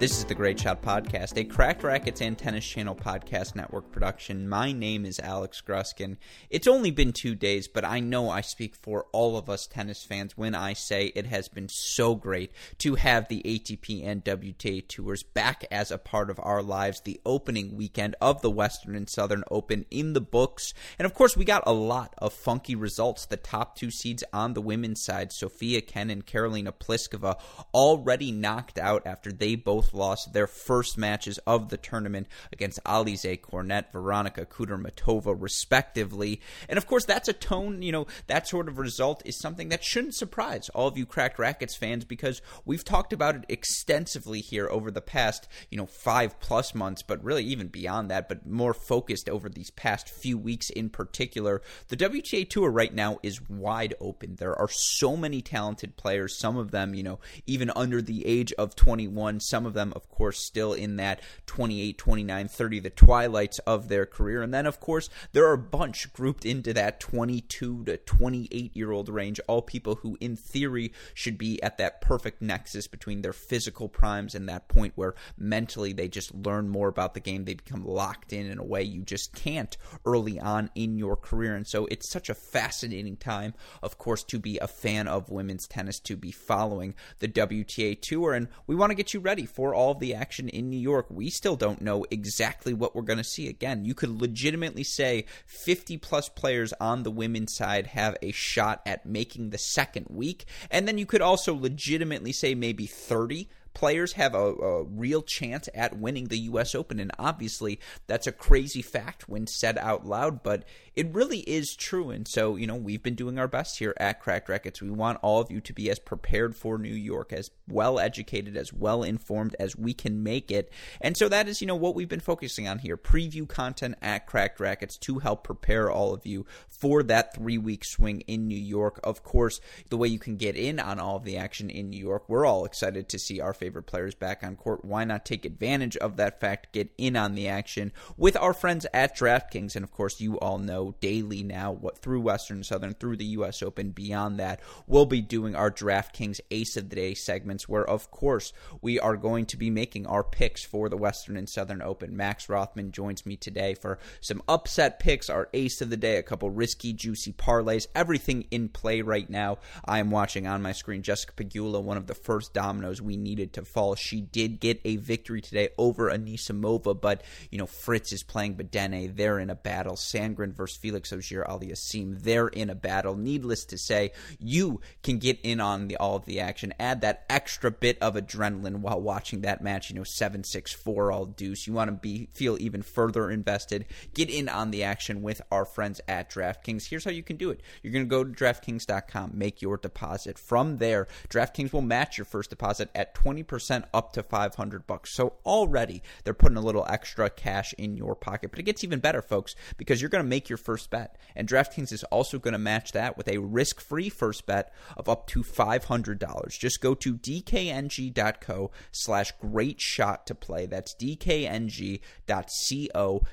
This is the Great Shot Podcast, a Cracked Racquets and Tennis Channel podcast network production. My name is Alex Gruskin. It's only been two days, but I know I speak for all of us tennis fans when I say it has been so great to have the ATP and WTA tours back as a part of our lives. The opening weekend of the Western and Southern Open in the books. And of course, we got a lot of funky results. The top two seeds on the women's side, Sofia Kenin and Karolina Pliskova, already knocked out after they both lost their first matches of the tournament against Alize Cornet, Veronika Kudermetova, respectively. And of course, that's a tone, you know, that sort of result is something that shouldn't surprise all of you Cracked Racquets fans because we've talked about it extensively here over the past, you know, five plus months, but really even beyond that, but more focused over these past few weeks in particular. The WTA Tour right now is wide open. There are so many talented players, some of them, you know, even under the age of 21, some of them them, of course, still in that 28, 29, 30, the twilights of their career. And then, of course, there are a bunch grouped into that 22 to 28 year old range, all people who, in theory, should be at that perfect nexus between their physical primes and that point where mentally they just learn more about the game. They become locked in in a way you just can't early on in your career. And so it's such a fascinating time, of course, to be a fan of women's tennis, to be following the WTA Tour. And we want to get you ready for all of the action in New York, we still don't know exactly what we're going to see. Again, you could legitimately say 50 plus players on the women's side have a shot at making the second week. And then you could also legitimately say maybe 30 players have a, a, real chance at winning the U.S. Open. And obviously, that's a crazy fact when said out loud, but it really is true. And so, you know, we've been doing our best here at Cracked Racquets. We want all of you to be as prepared for New York, as well educated, as well informed as we can make it. And so that is, you know, what we've been focusing on here preview content at Cracked Racquets to help prepare all of you for that three week swing in New York. Of course, the way you can get in on all of the action in New York, we're all excited to see our favorite players back on court. Why not take advantage of that fact, get in on the action with our friends at DraftKings? And of course, you all know daily now, what through Western and Southern, through the U.S. Open. Beyond that, we'll be doing our DraftKings Ace of the Day segments, where of course we are going to be making our picks for the Western and Southern Open. Max Rothman joins me today for some upset picks, our Ace of the Day, a couple risky, juicy parlays, everything in play right now. I am watching on my screen Jessica Pegula, one of the first dominoes we needed to fall. She did get a victory today over Anisimova, but you know Fritz is playing Bedene. They're in a battle. Sandgren versus Felix Auger Aliassime. They're in a battle. Needless to say, you can get in on the, all of the action. Add that extra bit of adrenaline while watching that match. You know, seven six four all deuce. You want to be feel even further invested. Get in on the action with our friends at DraftKings. Here's how you can do it. You're going to go to DraftKings.com, make your deposit. From there, DraftKings will match your first deposit at 20% up to 500 bucks. So already they're putting a little extra cash in your pocket. But it gets even better, folks, because you're going to make your first bet. And DraftKings is also going to match that with a risk free first bet of up to $500. Just go to dkng.co slash great shot to play. That's dkng.co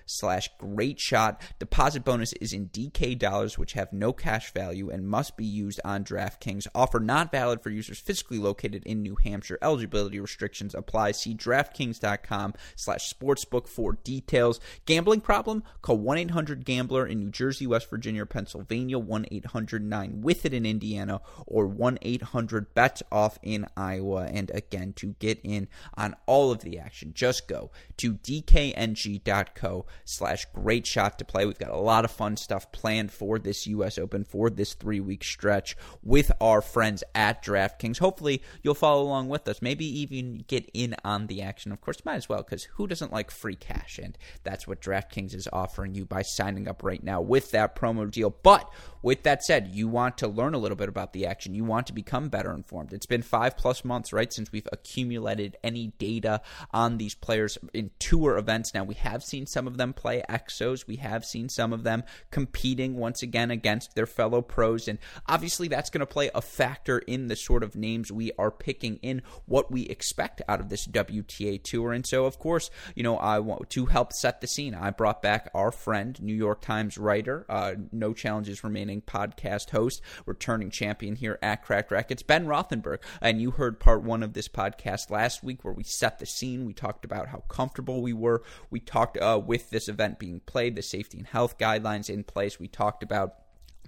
slash great shot. Deposit bonus is in DK dollars, which have no cash value and must be used on DraftKings. Offer not valid for users physically located in New Hampshire. Eligibility restrictions apply. See DraftKings.com slash sportsbook for details. Gambling problem? Call 1 800 Gambler in New Jersey, West Virginia, Pennsylvania, 1 800 9 with it in Indiana, or 1 800 bet off in Iowa. And again, to get in on all of the action, just go to dkng.co slash great shot to play. We've got a lot of fun stuff planned for this U.S. Open for this three week stretch with our friends at DraftKings. Hopefully, you'll follow along with us. Maybe even get in on the action. Of course, might as well, because who doesn't like free cash? And that's what DraftKings is offering you by signing up right now with that promo deal. But with that said, you want to learn a little bit about the action. You want to become better informed. It's been five plus months, right, since we've accumulated any data on these players in tour events. Now, we have seen some of them play exos. We have seen some of them competing once again against their fellow pros. And obviously, that's going to play a factor in the sort of names we are picking in what we expect out of this WTA tour. And so, of course, you know, I want to help set the scene. I brought back our friend, New York Times writer, uh, no challenges remaining podcast host, returning champion here at Cracked Racquets, Ben Rothenberg. And you heard part one of this podcast last week where we set the scene. We talked about how comfortable we were. We talked uh, with this event being played, the safety and health guidelines in place. We talked about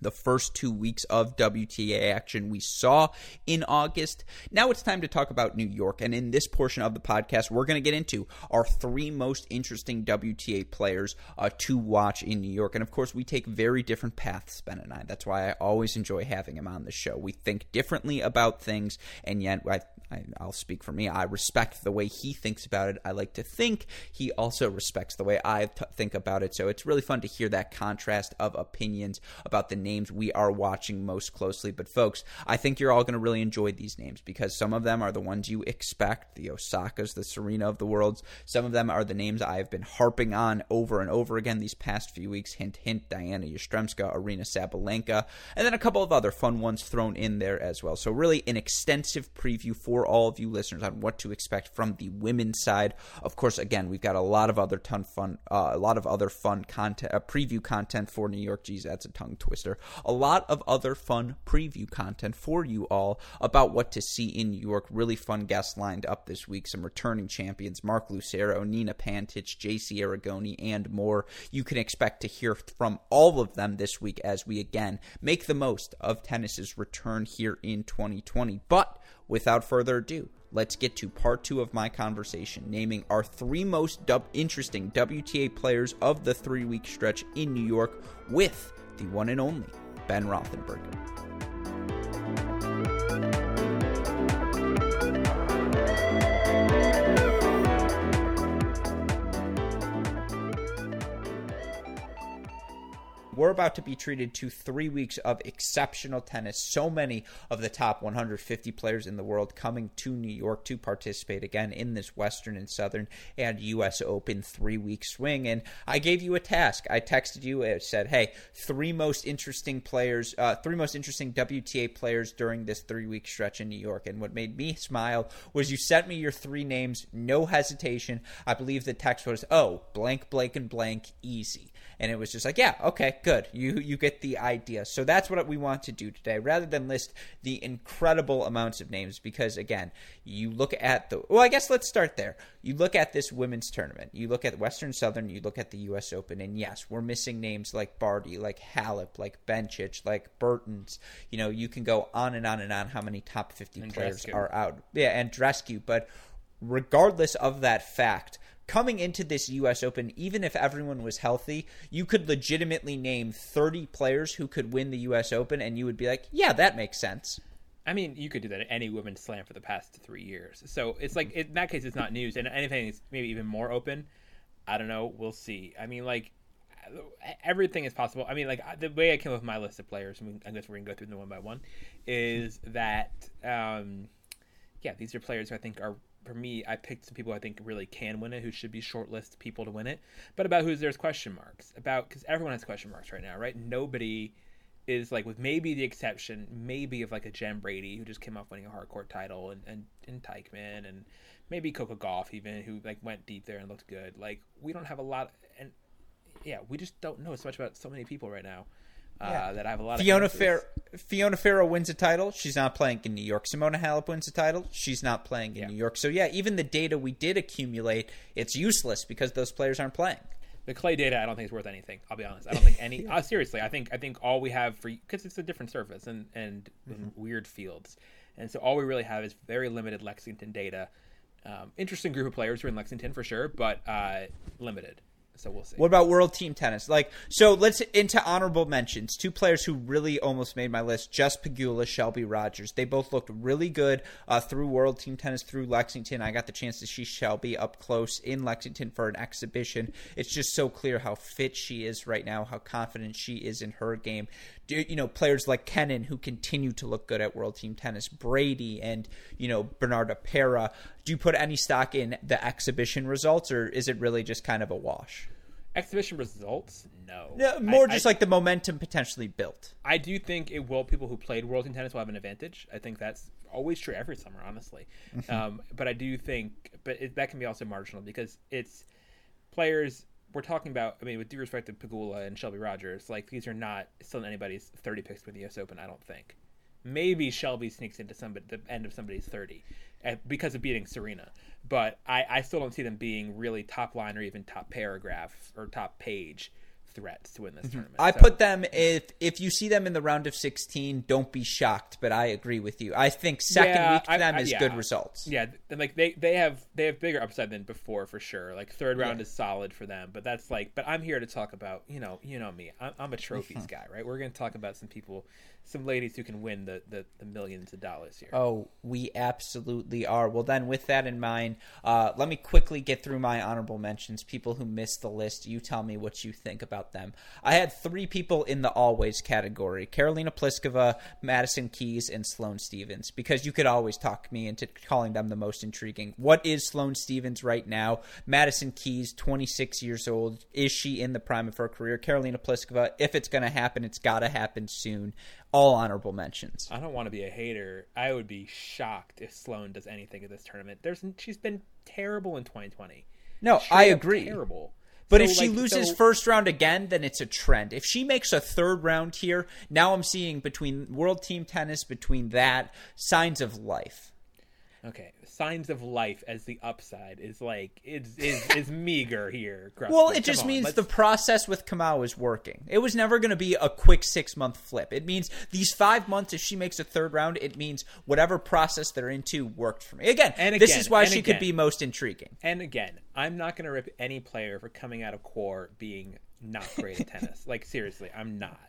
the first two weeks of WTA action we saw in August. Now it's time to talk about New York. And in this portion of the podcast, we're going to get into our three most interesting WTA players uh, to watch in New York. And of course, we take very different paths, Ben and I. That's why I always enjoy having him on the show. We think differently about things, and yet I, I, will speak for me. I respect the way he thinks about it. I like to think he also respects the way I t- think about it. So it's really fun to hear that contrast of opinions about the names we are watching most closely. But folks, I think you're all going to really enjoy these names because some of them are the ones you expect the Osakas, the Serena of the worlds. Some of them are the names I have been harping on over and over again these past few weeks. Hint, hint, Diana Yastremska, Aryna Sabalenka, and then a couple of other fun ones thrown in there as well. So, really, an extensive preview for all of you listeners on what to expect from the women's side. Of course, again, we've got a lot of other ton fun, uh, a lot of other fun content, uh, preview content for New York. Geez, that's a tongue twister a lot of other fun preview content for you all about what to see in New York. Really fun guests lined up this week. Some returning champions Mark Lucero, Nina Pantic, JC Aragone, and more. You can expect to hear from all of them this week as we again make the most of tennis's return here in 2020. But without further ado, let's get to part two of my conversation, naming our three most interesting WTA players of the three week stretch in New York with the one and only Ben Rothenberger. We're about to be treated to three weeks of exceptional tennis. So many of the top 150 players in the world coming to New York to participate again in this Western and Southern and U.S. Open three week swing. And I gave you a task. I texted you and said, hey, three most interesting players, uh, three most interesting WTA players during this three week stretch in New York. And what made me smile was you sent me your three names, no hesitation. I believe the text was, oh, blank, blank, and blank, easy and it was just like, yeah, okay, good. You you get the idea. So that's what we want to do today, rather than list the incredible amounts of names. Because again, you look at the well, I guess let's start there. You look at this women's tournament. You look at Western Southern. You look at the U.S. Open, and yes, we're missing names like Barty, like Halep, like Bencic, like Bertens. You know, you can go on and on and on. How many top fifty players are out? Yeah, and Drescu, but regardless of that fact coming into this US Open, even if everyone was healthy, you could legitimately name 30 players who could win the US Open, and you would be like, yeah, that makes sense. I mean, you could do that at any women's slam for the past three years. So it's like, in that case, it's not news. And anything is maybe even more open. I don't know. We'll see. I mean, like, everything is possible. I mean, like, the way I came up with my list of players, I guess we're going to go through them one by one, is that, um, yeah, these are players who I think are for me, I picked some people I think really can win it, who should be shortlist people to win it, but about who's there's question marks about because everyone has question marks right now, right? Nobody is like, with maybe the exception, maybe of like a Jen Brady who just came off winning a hardcore title, and and, and Teichmann, and maybe Coco Gauff even who like went deep there and looked good. Like we don't have a lot, and yeah, we just don't know as much about so many people right now yeah. Uh, that I have a lot Fiona of Fer- Fiona Ferro wins a title. She's not playing in New York. Simona Halep wins a title. She's not playing in yeah. New York. So yeah, even the data we did accumulate, it's useless because those players aren't playing. The clay data, I don't think is worth anything. I'll be honest. I don't think any. uh, seriously, I think I think all we have for because it's a different surface and and, mm-hmm. and, weird fields, and so all we really have is very limited Lexington data. Um, interesting group of players who are in Lexington for sure, but uh, limited. So we'll see. What about world team tennis? Like, so let's into honorable mentions. Two players who really almost made my list: Jess Pegula, Shelby Rogers. They both looked really good uh, through world team tennis through Lexington. I got the chance to see Shelby up close in Lexington for an exhibition. It's just so clear how fit she is right now, how confident she is in her game you know players like Kenin who continue to look good at World Team Tennis, Brady and you know Bernarda Pera. Do you put any stock in the exhibition results, or is it really just kind of a wash? Exhibition results, no. no more I, just I, like the momentum potentially built. I do think it will. People who played World Team Tennis will have an advantage. I think that's always true every summer, honestly. Mm-hmm. Um, but I do think, but it, that can be also marginal because it's players we're talking about. I mean, with due respect to Pegula and Shelby Rogers, like these are not still anybody's 30 picks for the U.S. Open. I don't think. Maybe Shelby sneaks into somebody the end of somebody's 30 eh, because of beating Serena, but I, I still don't see them being really top line or even top paragraph or top page threats to win this mm-hmm. tournament. I so, put them if if you see them in the round of 16, don't be shocked. But I agree with you. I think second yeah, week for them I, I, is yeah. good results. Yeah, and like they they have they have bigger upside than before for sure. Like third round yeah. is solid for them. But that's like. But I'm here to talk about you know you know me. I'm, I'm a trophies mm-hmm. guy, right? We're going to talk about some people some ladies who can win the, the, the, millions of dollars here. Oh, we absolutely are. Well, then, with that in mind, uh, let me quickly get through my honorable mentions. People who missed the list, you tell me what you think about them. I had three people in the always category Karolina Pliskova, Madison Keys, and Sloane Stevens, because you could always talk me into calling them the most intriguing. What is Sloane Stevens right now? Madison Keys, 26 years old. Is she in the prime of her career? Karolina Pliskova, if it's going to happen, it's got to happen soon all honorable mentions. I don't want to be a hater. I would be shocked if Sloane does anything at this tournament. There's she's been terrible in 2020. No, I agree. Terrible. But so, if she like, loses so... first round again, then it's a trend. If she makes a third round here, now I'm seeing between World Team Tennis, between that, signs of life. Okay, signs of life as the upside is like is is, is meager here. Well, it just on, means let's... the process with Kamau is working. It was never going to be a quick six month flip. It means these five months, if she makes a third round, it means whatever process they're into worked for me. Again, and again this is why she again, could be most intriguing. And again, I'm not going to rip any player for coming out of core being not great at tennis. Like seriously, I'm not.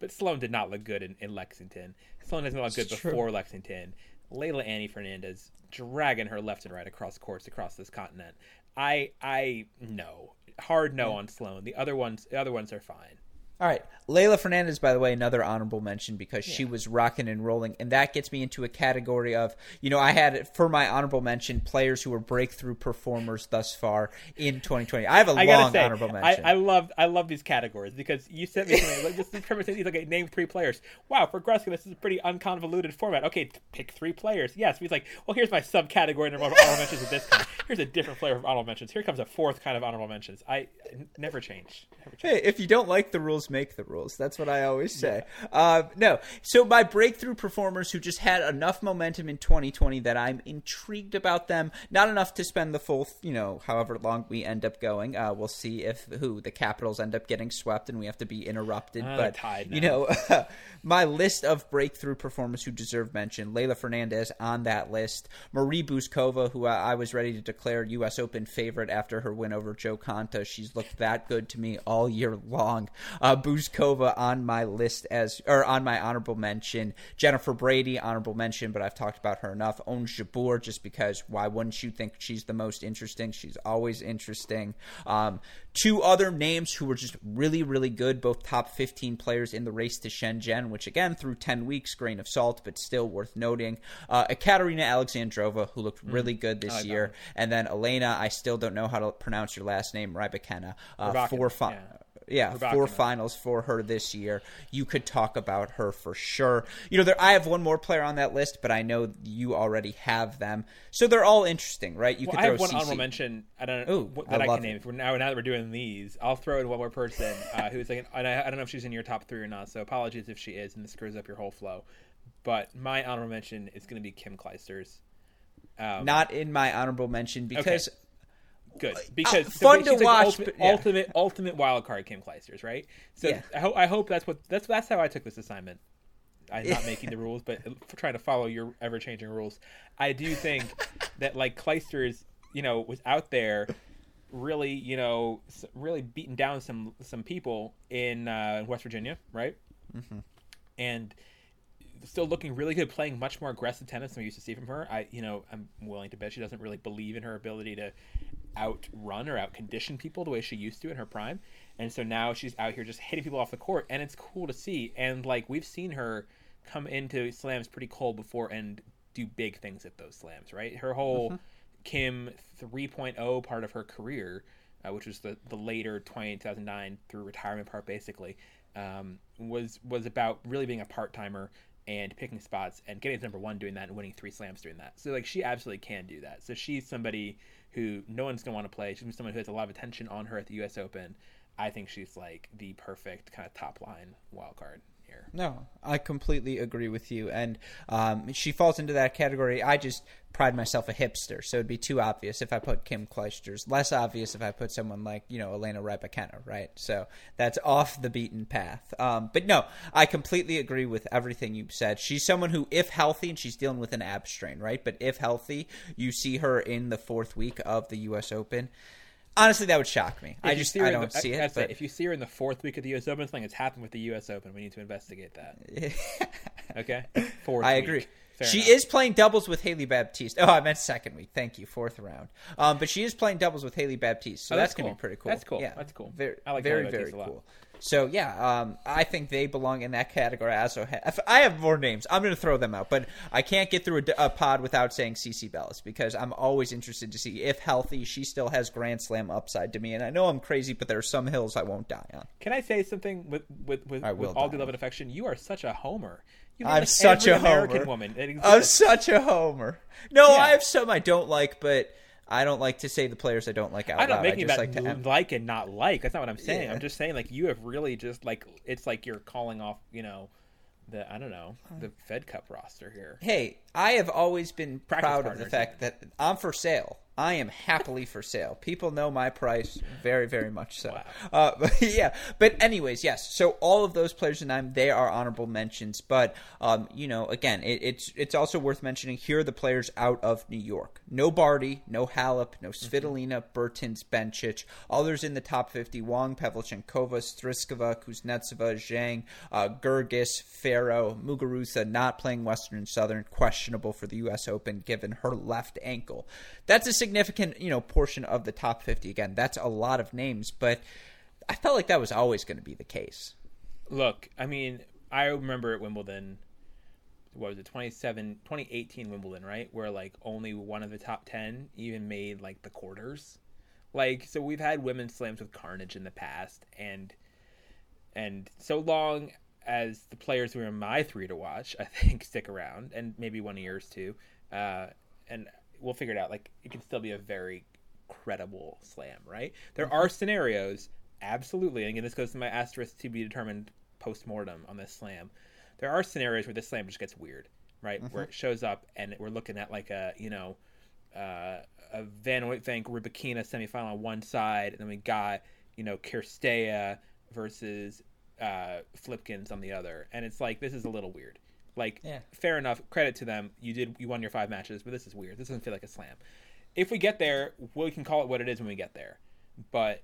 But Sloane did not look good in, in Lexington. Sloane has not look good it's before. Lexington. Leylah Annie Fernandez dragging her left and right across courts across this continent. I I no hard no on Sloane. The other ones the other ones are fine. All right. Leylah Fernandez, by the way, another honorable mention because yeah. she was rocking and rolling. And that gets me into a category of, you know, I had for my honorable mention players who were breakthrough performers thus far in 2020. I have a I long say, honorable mention. I, I, love I love these categories because you sent me something like this is premise like okay, name three players. Wow, for Gruskin, this is a pretty unconvoluted format. Okay, pick three players. Yes, he's like, well, here's my subcategory of honorable mentions of this kind. Here's a different flavor of honorable mentions. Here comes a fourth kind of honorable mentions. I never change. Never change. Hey, if you don't like the rules, make the rules. That's what I always say. Yeah. Uh, no, so my breakthrough performers who just had enough momentum in 2020 that I'm intrigued about them. Not enough to spend the full, you know, however long we end up going. Uh, we'll see if who the Capitals end up getting swept and we have to be interrupted. Uh, but you know, my list of breakthrough performers who deserve mention: Leylah Fernandez on that list, Marie Bouzkova, who I, I was ready to declare U.S. Open favorite after her win over Jo Konta. She's looked that good to me all year long. Uh, Bouzkova on my list as or on my honorable mention. Jennifer Brady honorable mention, but I've talked about her enough. Ons Jabeur just because why wouldn't you think she's the most interesting? She's always interesting. Um, two other names who were just really really good, both top 15 players in the race to Shenzhen, which again through 10 weeks, grain of salt, but still worth noting. Uh, Ekaterina Alexandrova who looked mm. really good this like year, and then Elena. I still don't know how to pronounce your last name, Rybakina. Uh, four, fi- yeah yeah, four finals for her this year. You could talk about her for sure. You know, there I have one more player on that list, but I know you already have them, so they're all interesting, right? You well, could. I have one CC. honorable mention. I don't know Ooh, that I, I can name. If we're, now, now that we're doing these, I'll throw in one more person uh, who's like, and I, I don't know if she's in your top three or not. So apologies if she is, and this screws up your whole flow. But my honorable mention is going to be Kim Clijsters. Um, not in my honorable mention because okay good uh, because uh, fun to watch. Ultimate, yeah. ultimate, ultimate wild card Kim Clijsters, right? So yeah. I, ho- I hope that's what that's that's how I took this assignment. I'm not making the rules, but trying to follow your ever changing rules. I do think that like Clijsters, you know, was out there really, you know, really beating down some some people in uh, West Virginia, right? Mm-hmm. And still looking really good, playing much more aggressive tennis than we used to see from her. I, you know, I'm willing to bet she doesn't really believe in her ability to outrun or outcondition people the way she used to in her prime. And so now she's out here just hitting people off the court, and it's cool to see. And like we've seen her come into slams pretty cold before and do big things at those slams, right? Her whole mm-hmm. Kim 3.0 part of her career, uh, which was the the later 2009 through retirement part, basically, um, was was about really being a part timer and picking spots and getting to number one doing that and winning three slams doing that. So like she absolutely can do that. So she's somebody who no one's gonna want to play. She's someone who has a lot of attention on her at the U.S. Open. I think she's like the perfect kind of top line wild card here. No, I completely agree with you, and um, she falls into that category. I just pride myself a hipster, so it'd be too obvious if I put Kim Clijsters. Less obvious if I put someone like you know Elena Rybakina, right? So that's off the beaten path. Um, but no, I completely agree with everything you said. She's someone who, if healthy, and she's dealing with an ab strain, right? But if healthy, you see her in the fourth week of the U.S. Open. Honestly, that would shock me. If I just I don't the- see it. But if you see her in the fourth week of the U.S. Open, something has happened with the U.S. Open. We need to investigate that. Okay, fourth. I week. agree. Fair she enough. is playing doubles with Hailey Baptiste. Oh, I meant second week. Thank you, fourth round. Um, but she is playing doubles with Hailey Baptiste, so Oh, that's, that's gonna be pretty cool. That's cool. Yeah, That's cool. Very, I like very, very Baptiste a lot. cool. So yeah, um, I think they belong in that category. I also have, I have more names. I'm going to throw them out, but I can't get through a pod without saying CiCi Bellis because I'm always interested to see if healthy she still has Grand Slam upside to me. And I know I'm crazy, but there are some hills I won't die on. Can I say something with with with, with all due love and affection? You are such a homer. You I'm like such a American homer. woman. I'm such a homer. No, Yeah. I have some I don't like, but I don't like to say the players I don't like out I don't loud. making I just about like to. like and not like. That's not what I'm saying. Yeah. I'm just saying like you have really just like it's like you're calling off. You know, the I don't know the Fed Cup roster here. hey, I have always been Practice proud of the fact that I'm for sale. I am happily for sale. People know my price very, very much so. Wow. Uh, but yeah, but anyways, yes. So all of those players in I'm they are honorable mentions. But um, you know, again, it, it's it's also worth mentioning here are the players out of New York. No Barty, no Halep, no Svitolina, Bertens, Bencic. Others in the top fifty: Wang, Pavlyuchenkova, Strycova, Kuznetsova, Zhang, uh, Goerges, Ferro, Muguruza, not playing Western and Southern, questionable for the U.S. Open given her left ankle. That's a significant, you know, portion of the top fifty. Again, that's a lot of names, but I felt like that was always going to be the case. Look, I mean, I remember at Wimbledon. What was it, 27, 2018 Wimbledon, right? Where like only one of the top 10 even made like the quarters. Like, so we've had women's slams with carnage in the past, and and so long as the players who are in my three to watch, I think, stick around, and maybe one of yours too, uh, and we'll figure it out. Like, it can still be a very credible slam, right? There are scenarios, absolutely, and again, this goes to my asterisk to be determined post mortem on this slam. There are scenarios where this slam just gets weird, right? Where it shows up and we're looking at like a you know uh, a Van Uytvanck Rybakina semifinal on one side, and then we got you know Cirstea versus uh, Flipkens on the other, and it's like this is a little weird. Like, Yeah. fair enough, credit to them. You did you won your five matches, but this is weird. This doesn't feel like a slam. If we get there, we can call it what it is when we get there. But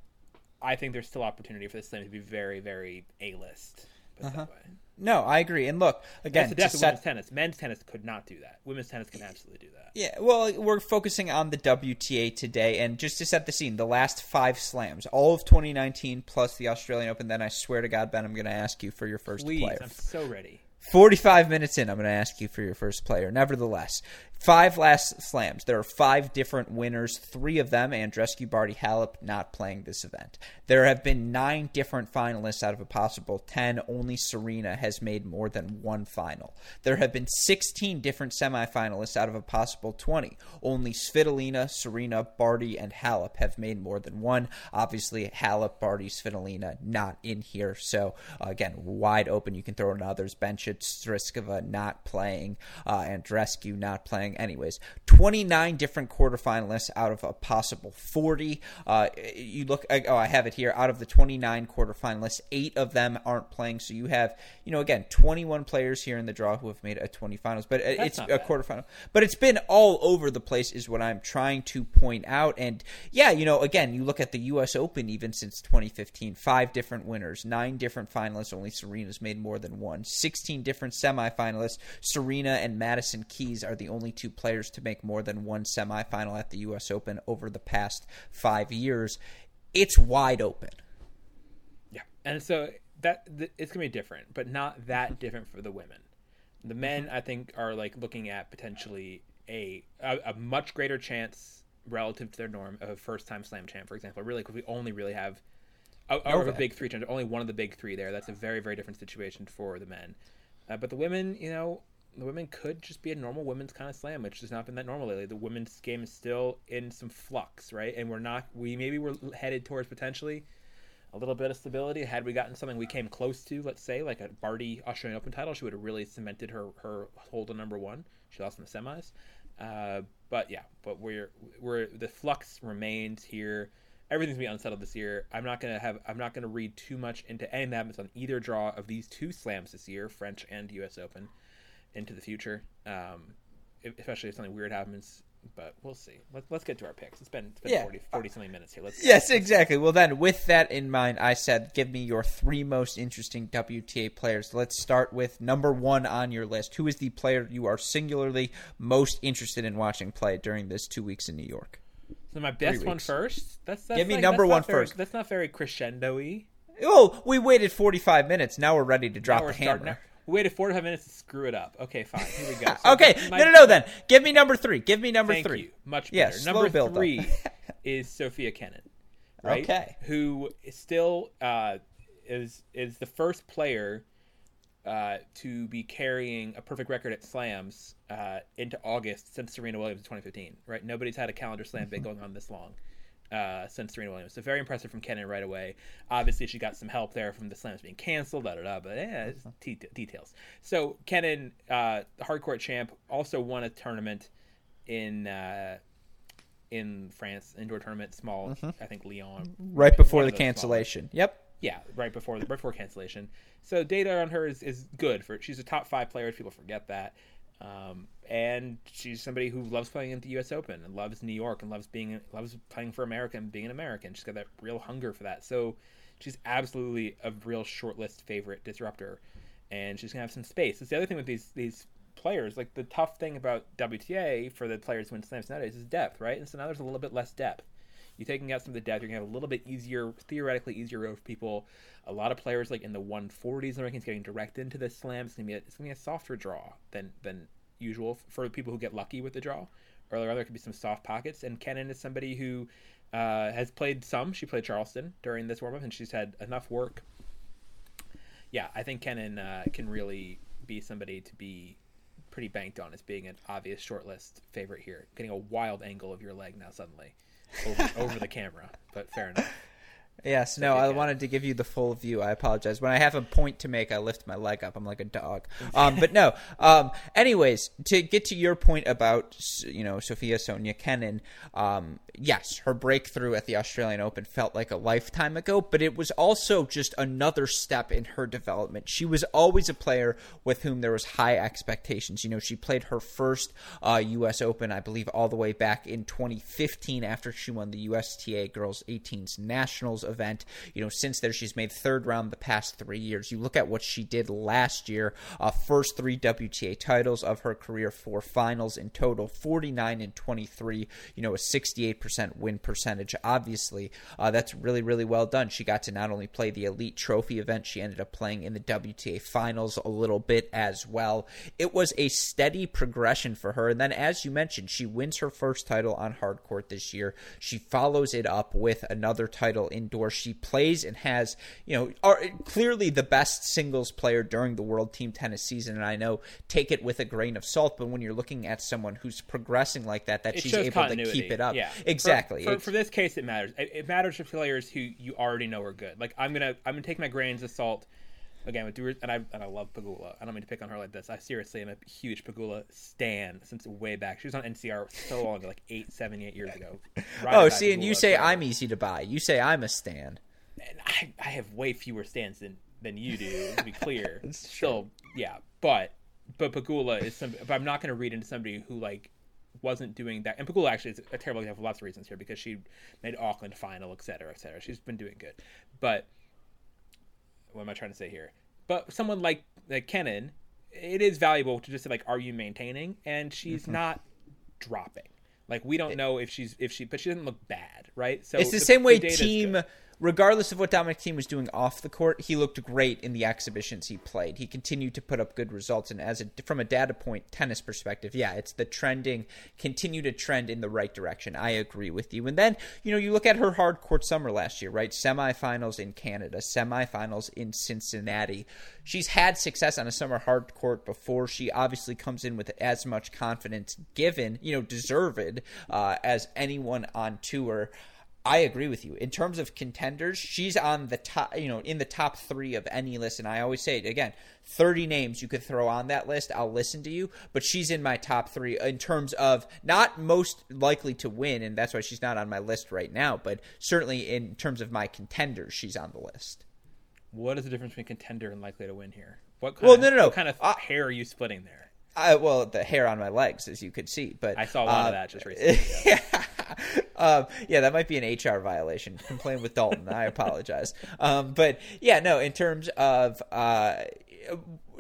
I think there's still opportunity for this slam to be very, very a list. Put it that uh-huh. way. No, I agree. And look, again, That's the to death of set- women's tennis. Men's tennis could not do that. Women's tennis can absolutely do that. Yeah, well, we're focusing on the WTA today, and just to set the scene, the last five slams, all of 2019 plus the Australian Open. Then I swear to God, Ben, I'm going to ask you for your first Please, player. I'm so ready. 45 minutes in, I'm going to ask you for your first player. Nevertheless, five last slams. There are five different winners. Three of them, Andreescu, Barty, Halep, not playing this event. There have been nine different finalists out of a possible 10. Only Serena has made more than one final. There have been 16 different semifinalists out of a possible 20. Only Svitolina, Serena, Barty, and Halep have made more than one. Obviously, Halep, Barty, Svitolina not in here. So, again, wide open. You can throw in others. Bencic, Strycova not playing, uh, Andreescu not playing. Anyways, 29 different quarterfinalists out of a possible 40. Uh, you look, oh, I have it here. Out of the 29 quarterfinalists, eight of them aren't playing. So you have, you know, again, 21 players here in the draw who have made a 20 finals. But uh, it's a bad. quarterfinal. But it's been all over the place, is what I'm trying to point out. And yeah, you know, again, you look at the U.S. Open even since 2015, five different winners, nine different finalists. Only Serena's made more than one. 16 different semifinalists. Serena and Madison Keys are the only two players to make more than one semifinal at the U.S. Open over the past five years. It's wide open. Yeah, and so that th- it's gonna be different, but not that different for the women. The men, I think, are like looking at potentially a a, a much greater chance relative to their norm of a first time slam champ, for example. Really, because we only really have out of a big three only one of the big three there. That's a very very different situation for the men. Uh, but the women, you know, the women could just be a normal women's kind of slam, which has not been that normal lately. The women's game is still in some flux, right? And we're not. We maybe we're headed towards potentially a little bit of stability. Had we gotten something we came close to, let's say, like a Barty Australian Open title, she would have really cemented her her hold on number one. She lost in the semis. Uh, but yeah, but we're we're the flux remains here. Everything's gonna be unsettled this year. I'm not gonna have I'm not gonna read too much into any of that happens on either draw of these two slams this year, French and U.S. Open, into the future. Um, especially if something weird happens but we'll see. Let, let's get to our picks. It's been, it's been Yeah. 40, 40 something minutes here. Let's Yes, exactly. Well, then, with that in mind, I said, give me your three most interesting WTA players. Let's start with number one on your list. Who is the player you are singularly most interested in watching play during this two weeks in New York? So my best one first. That's, that's Give me like- number one not very- first. That's not very crescendo-y. Oh, we waited 45 minutes. Now we're ready to drop the we're starting. We waited 45 minutes to screw it up. Okay, fine. Here we go. So Okay, my- no, no, no, then. Give me number three. Give me number Thank three. you. Much better. slow Number three is Sofia Kenin. Right? Okay. Who is still uh, is is the first player uh, to be carrying a perfect record at slams uh, into August since Serena Williams in 2015. Right? Nobody's had a calendar slam bit going on this long. Uh, since Serena Williams, so very impressive from Kenin right away. Obviously, she got some help there from the slams being canceled, da da da. But yeah, it's t- details. So Kenin, uh, the hardcourt champ, also won a tournament in uh, in France, indoor tournament, small. I think Lyon. Right before the of those smaller. cancellation. Yep. Yeah, right before the right before cancellation. So data on her is, is good for she's a top five player. People forget that. Um, and she's somebody who loves playing at the U.S. Open and loves New York and loves being loves playing for America and being an American. She's got that real hunger for that. So she's absolutely a real shortlist favorite disruptor, and she's gonna have some space. It's the other thing with these these players. Like the tough thing about WTA for the players who win slams nowadays is depth, right? And so now there's a little bit less depth. You're taking out some of the depth. You're gonna have a little bit easier, theoretically easier road for people. A lot of players like in the 140s and rankings getting direct into the slam. It's gonna be a, it's gonna be a softer draw than than usual for people who get lucky with the draw. Earlier, there could be some soft pockets. And Kenin is somebody who uh, has played some. She played Charleston during this warm up, and she's had enough work. Yeah, I think Kenin uh, can really be somebody to be pretty banked on as being an obvious shortlist favorite here. Getting a wild angle of your leg now suddenly over, over the camera, but fair enough. Yes, no, I wanted to give you the full view. I apologize. When I have a point to make, I lift my leg up. I'm like a dog. Um, but no. Um, anyways, to get to your point about you know Sofia Sonia Kenin, um, yes, her breakthrough at the Australian Open felt like a lifetime ago, but it was also just another step in her development. She was always a player with whom there was high expectations. You know, she played her first uh, U.S. Open, I believe, all the way back in 2015 after she won the USTA Girls 18s Nationals event. You know, since there, she's made third round the past three years. You look at what she did last year, uh, first three WTA titles of her career, four finals in total, 49 and 23. You know, a 68% win percentage. Obviously, uh, that's really, really well done. She got to not only play the Elite Trophy event, she ended up playing in the WTA finals a little bit as well. It was a steady progression for her. And then, as you mentioned, she wins her first title on hard court this year. She follows it up with another title indoors. She plays and has, you know, are clearly the best singles player during the World Team Tennis season. And I know take it with a grain of salt, but when you're looking at someone who's progressing like that, that It she's able to keep it up. Yeah, Exactly. For, It's- for, this case, it matters. It, it matters for players who you already know are good. Like I'm gonna I'm gonna take my grains of salt. Again, with Dewar, and I and I love Pegula. I don't mean to pick on her like this. I seriously am a huge Pegula stan since way back. She was on NCR so long ago, like eight, seven, eight years ago. Ride oh, see, and you say forever. I'm easy to buy. You say I'm a stan. and I, I have way fewer stands than than you do. To be clear, still, yeah, but but Pegula is some. But I'm not going to read into somebody who like wasn't doing that. And Pegula actually is a terrible example for lots of reasons here because she made Auckland final, et cetera, et cetera. She's been doing good, but what am I trying to say here? But someone like like Kenin, it is valuable to just say like, are you maintaining? And she's Mm-hmm. not dropping. Like we don't know if she's if she, but she doesn't look bad, right? So It's the, same way data's team. Regardless of what Dominic Thiem was doing off the court, he looked great in the exhibitions he played. He continued to put up good results, and as a, from a data point tennis perspective, yeah, it's the trending, continue to trend in the right direction. I agree with you. And then you know you look at her hard court summer last year, right? Semifinals in Canada, semifinals in Cincinnati. She's had success on a summer hard court before. She obviously comes in with as much confidence, given you know deserved uh, as anyone on tour. I agree with you. In terms of contenders, she's on the top, you know, in the top three of any list. And I always say it again 30 names you could throw on that list. I'll listen to you, but she's in my top three in terms of not most likely to win. And that's why she's not on my list right now, but certainly in terms of my contenders, she's on the list. What is the difference between contender and likely to win here? What kind well, of, no, no, no. What kind of uh, hair are you splitting there? I, well, the hair on my legs, as you could see, but I saw a lot uh, of that just recently. Yeah. um, yeah, that might be an HR violation. Complain with Dalton. I apologize. Um, but yeah, no. In terms of uh,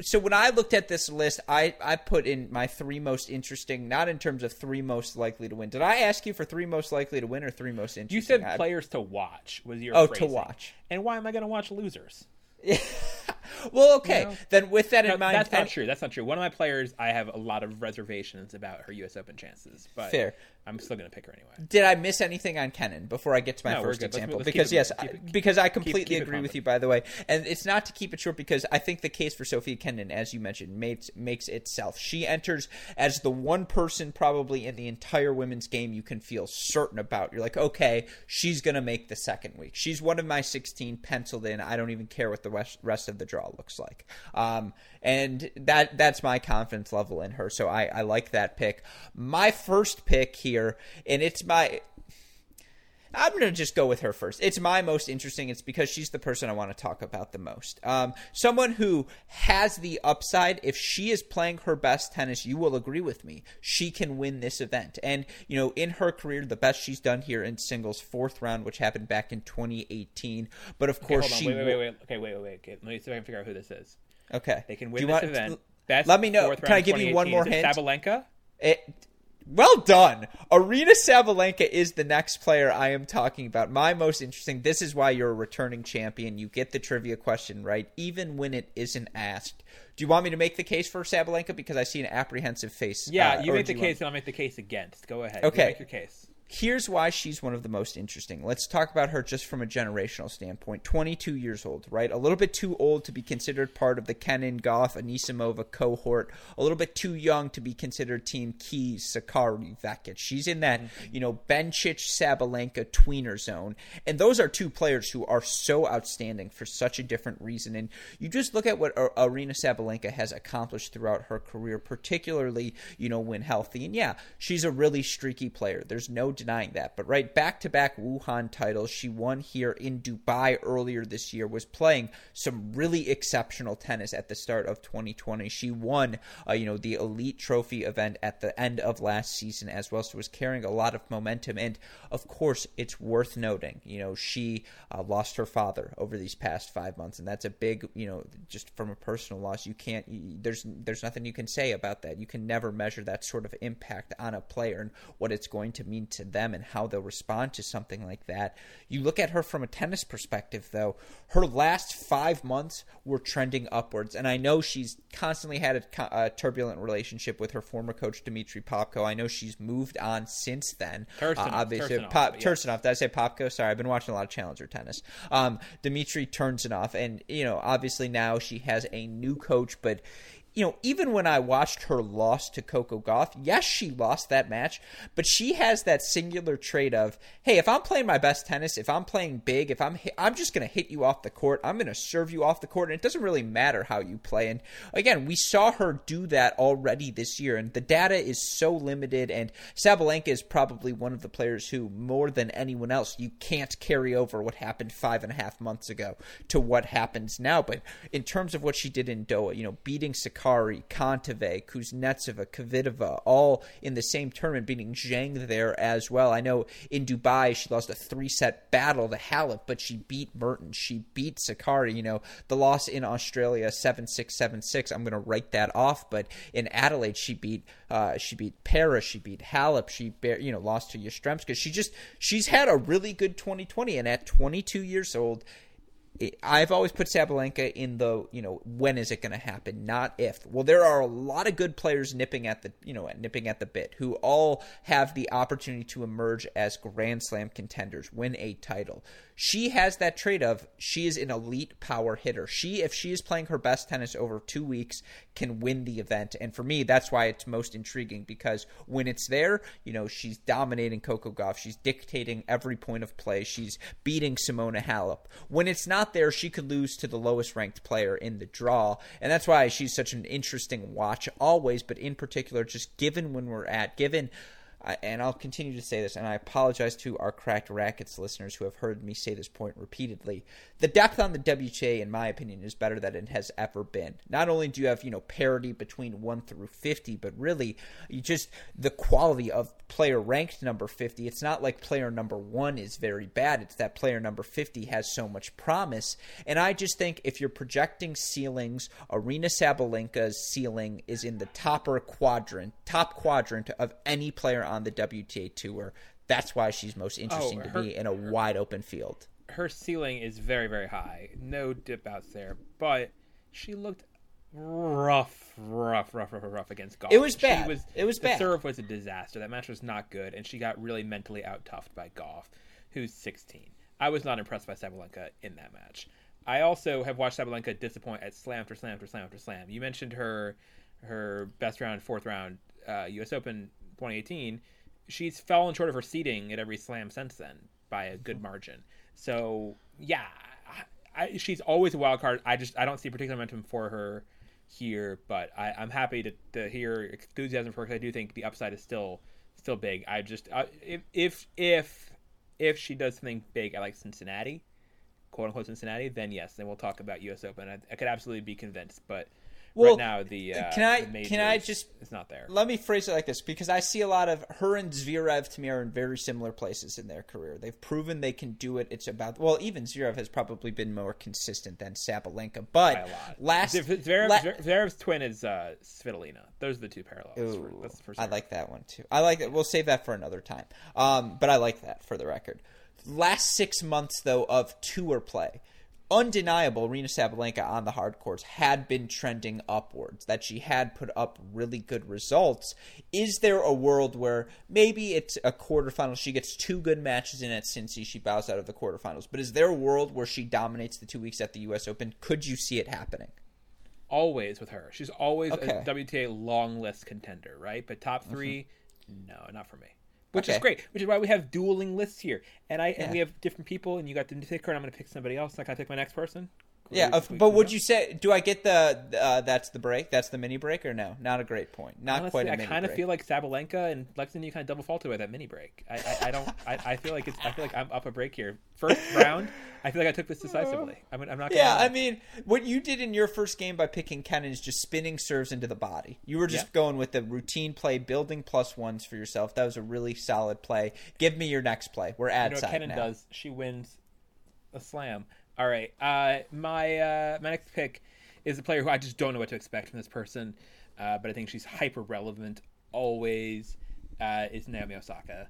so when I looked at this list, I, I put in my three most interesting, not in terms of three most likely to win. Did I ask you for three most likely to win or three most interesting? You said players to watch was your oh phrasing. to watch. And why am I going to watch losers? well, okay. You know, then with that in no, mind, that's not true. That's not true. One of my players, I have a lot of reservations about her U.S. Open chances, but fair. I'm still going to pick her anyway. Did I miss anything on Kenin before I get to my no, first let's, example? let's because it, yes, it, because I completely keep, keep agree with you. By the way, and it's not to keep it short because I think the case for Sofia Kenin, as you mentioned, makes makes itself. She enters as the one person probably in the entire women's game you can feel certain about. You're like, okay, she's going to make the second week. She's one of my 16 penciled in. I don't even care what the rest of the draw looks like. Um, and that that's my confidence level in her. So I, I like that pick. My first pick here, and it's my I'm going to just go with her first. It's my most interesting. It's because she's the person I want to talk about the most. Um, someone who has the upside. If she is playing her best tennis, you will agree with me. She can win this event. And, you know, in her career, the best she's done here in singles, fourth round, which happened back in 2018. But of course, okay, she. Wait, wait, wait, wait. Okay, wait, wait, wait. Okay, let me see if I can figure out who this is. Okay. They can win this want, event. Best let me know. Can I give you one more hint? Sabalenka? It, well done. Aryna Sabalenka is the next player I am talking about. My most interesting. This is why you're a returning champion. You get the trivia question right, even when it isn't asked. Do you want me to make the case for Sabalenka because I see an apprehensive face? Yeah, uh, you make the case, want... and I'll make the case against. Go ahead. Okay, you make your case here's why she's one of the most interesting. Let's talk about her just from a generational standpoint. 22 years old, right? A little bit too old to be considered part of the Kenin Gauff Anisimova cohort. A little bit too young to be considered Team Keys, Sakkari, Vekic. She's in that, mm-hmm. you know, Bencic, Sabalenka tweener zone. And those are two players who are so outstanding for such a different reason. And you just look at what Aryna Sabalenka has accomplished throughout her career, particularly, you know, when healthy. And yeah, she's a really streaky player. There's no denying that. But right, back to back Wuhan titles. She won here in Dubai earlier this year, was playing some really exceptional tennis at the start of 2020. She won, uh, you know, the Elite Trophy event at the end of last season as well, so was carrying a lot of momentum. And of course, it's worth noting, you know, she uh, lost her father over these past five months, and that's a big, you know, just from a personal loss. You can't, there's, there's nothing you can say about that. You can never measure that sort of impact on a player and what it's going to mean to them and how they'll respond to something like that. You look at her from a tennis perspective, though, her last five months were trending upwards. And I know she's constantly had a, a turbulent relationship with her former coach, Dmitry Popko. I know she's moved on since then. Tursunov, uh, obviously, Tursunov, Pop, Tursunov. Did I say Popko? Sorry, I've been watching a lot of Challenger tennis. Um, Dmitry Tursunov. And, you know, obviously now she has a new coach, but you know, even when I watched her loss to Coco Gauff, yes, she lost that match, but she has that singular trait of, hey, if I'm playing my best tennis, if I'm playing big, if I'm I'm just going to hit you off the court, I'm going to serve you off the court, and it doesn't really matter how you play. And again, we saw her do that already this year, and the data is so limited. And Sabalenka is probably one of the players who, more than anyone else, you can't carry over what happened five and a half months ago to what happens now. But in terms of what she did in Doha, you know, beating Sakkari Sakkari, Kontaveit, Kuznetsova, Kvitova, all in the same tournament, beating Zhang there as well. I know in Dubai she lost a three set battle to Halep, but she beat Mertens. She beat Sakkari. You know, the loss in Australia, 7 6 7 6. I'm going to write that off. But in Adelaide, she beat uh, she beat Paris. She beat Halep. She, you know, lost to Yastremska. She just, she's had a really good 2020. And at 22 years old, I've always put Sabalenka in the, you know, when is it going to happen, not if. Well, there are a lot of good players nipping at the, you know, nipping at the bit who all have the opportunity to emerge as Grand Slam contenders, win a title she has that trait of she is an elite power hitter. She, if she is playing her best tennis over two weeks, can win the event. And for me, that's why it's most intriguing because when it's there, you know, she's dominating Coco Gauff. She's dictating every point of play. She's beating Simona Halep. When it's not there, she could lose to the lowest ranked player in the draw. And that's why she's such an interesting watch always, but in particular, just given when we're at, given and I'll continue to say this, and I apologize to our Cracked Racquets listeners who have heard me say this point repeatedly. The depth on the WTA, in my opinion, is better than it has ever been. Not only do you have, you know, parity between 1 through 50, but really, you just the quality of player ranked number 50. It's not like player number 1 is very bad. It's that player number 50 has so much promise. And I just think if you're projecting ceilings, Aryna Sabalenka's ceiling is in the topper quadrant, top quadrant of any player on the WTA tour. That's why she's most oh, interesting oh, her, to me in a wide open field. Her ceiling is very, very high. No dip outs there. But she looked rough, rough, rough, rough, rough against Gauff. It was bad. Was, it was the bad. serve was a disaster. That match was not good, and she got really mentally out toughed by Gauff, who's 16. I was not impressed by Sabalenka in that match. I also have watched Sabalenka disappoint at slam after slam after slam after slam. You mentioned her her best round, fourth round uh, U.S. Open 2018, she's fallen short of her seeding at every slam since then by a good margin. So yeah, I, she's always a wild card. I just I don't see particular momentum for her here, but I, am happy to, to hear enthusiasm for her because I do think the upside is still still big. I just uh, if if if if she does something big at like Cincinnati, quote unquote Cincinnati, then yes, then we'll talk about U.S. Open. I, I could absolutely be convinced, but well, right now the uh, can I can I just it's not there. Let me phrase it like this because I see a lot of her and Zverev to me are in very similar places in their career. They've proven they can do it. It's about well, even Zverev has probably been more consistent than Sabalenka, but last Zverev, la- Zverev's twin is uh, Svitolina. Those are the two parallels. Ooh, That's the first I like that one too. I like that. We'll save that for another time. Um, but I like that for the record. Last six months though of tour play undeniable Aryna Sabalenka on the hard courts had been trending upwards, that she had put up really good results. Is there a world where maybe it's a quarterfinal, she gets two good matches in at Cincy, she bows out of the quarterfinals, but is there a world where she dominates the two weeks at the U.S. Open? Could you see it happening? Always with her. She's always okay. a WTA long list contender, right? But top 3 mm-hmm. no, not for me which okay. is great. Which is why we have dueling lists here, and I yeah. and we have different people, and you got the picker, and I'm going to pick somebody else. Like, I pick my next person. Yeah, but would you say? Do I get the? Uh, that's the break. That's the mini break, or no? Not a great point. Not Honestly, quite. A I kind of feel like Sabalenka and Lexington. You kind of double faulted by that mini break. I, I, I don't. I, I, feel like it's. I feel like I'm up a break here. First round. I feel like I took this decisively. I mean, I'm not. yeah, lie. I mean, what you did in your first game by picking Kenin is just spinning serves into the body. You were just yeah. going with the routine play, building plus ones for yourself. That was a really solid play. Give me your next play. We're at you know, side now. does. She wins a slam. All right. Uh, my uh, my next pick is a player who I just don't know what to expect from this person, uh, but I think she's hyper relevant always. Uh, is Naomi Osaka,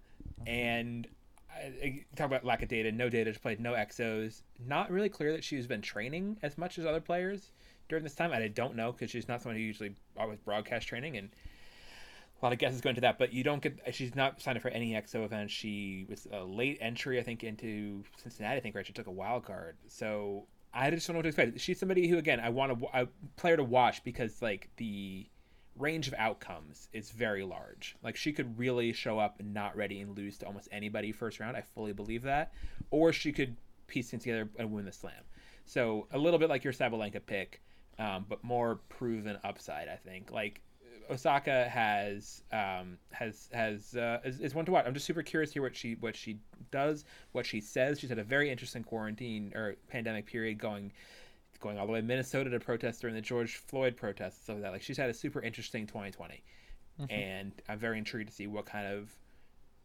and I, I talk about lack of data, no data. She played no exos. Not really clear that she's been training as much as other players during this time. I don't know because she's not someone who usually always broadcast training and a lot of guesses go into that, but you don't get. She's not signed up for any EXO events. She was a late entry, I think, into Cincinnati. I think right. She took a wild card, so I just don't know what to expect. She's somebody who, again, I want a, a player to watch because like the range of outcomes is very large. Like she could really show up not ready and lose to almost anybody first round. I fully believe that, or she could piece things together and win the slam. So a little bit like your Sabalenka pick, um, but more proven upside. I think like Osaka has um, has has uh, is, is, one to watch. I'm just super curious to hear what she what she does, what she says. She's had a very interesting quarantine or pandemic period going going all the way to Minnesota to protest during the George Floyd protests and stuff like that. Like she's had a super interesting 2020, Mm-hmm. and I'm very intrigued to see what kind of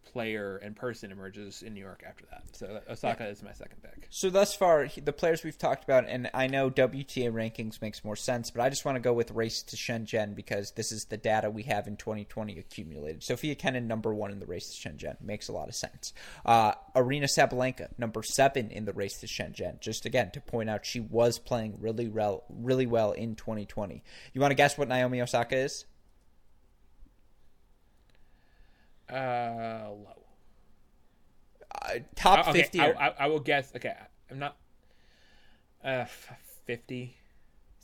player and person emerges in New York after that. So Osaka is my second pick. So thus far, the players we've talked about, and I know WTA rankings makes more sense, but I just want to go with race to Shenzhen because this is the data we have in 2020 accumulated. Sofia Kenin, number one in the race to Shenzhen, makes a lot of sense. Uh, Aryna Sabalenka, number seven in the race to Shenzhen. Just again to point out, she was playing really well, really well in 2020. You want to guess what Naomi Osaka is? Uh, low. Uh, top Uh, okay, 50. I, or- I, I will guess. Okay, I'm not. Uh, fifty.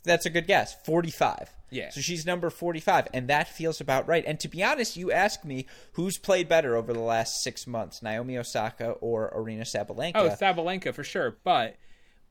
That's a good guess. 45. Yeah. So she's number 45, and that feels about right. And to be honest, you ask me who's played better over the last six months, Naomi Osaka or Aryna Sabalenka. Oh, Sabalenka for sure, but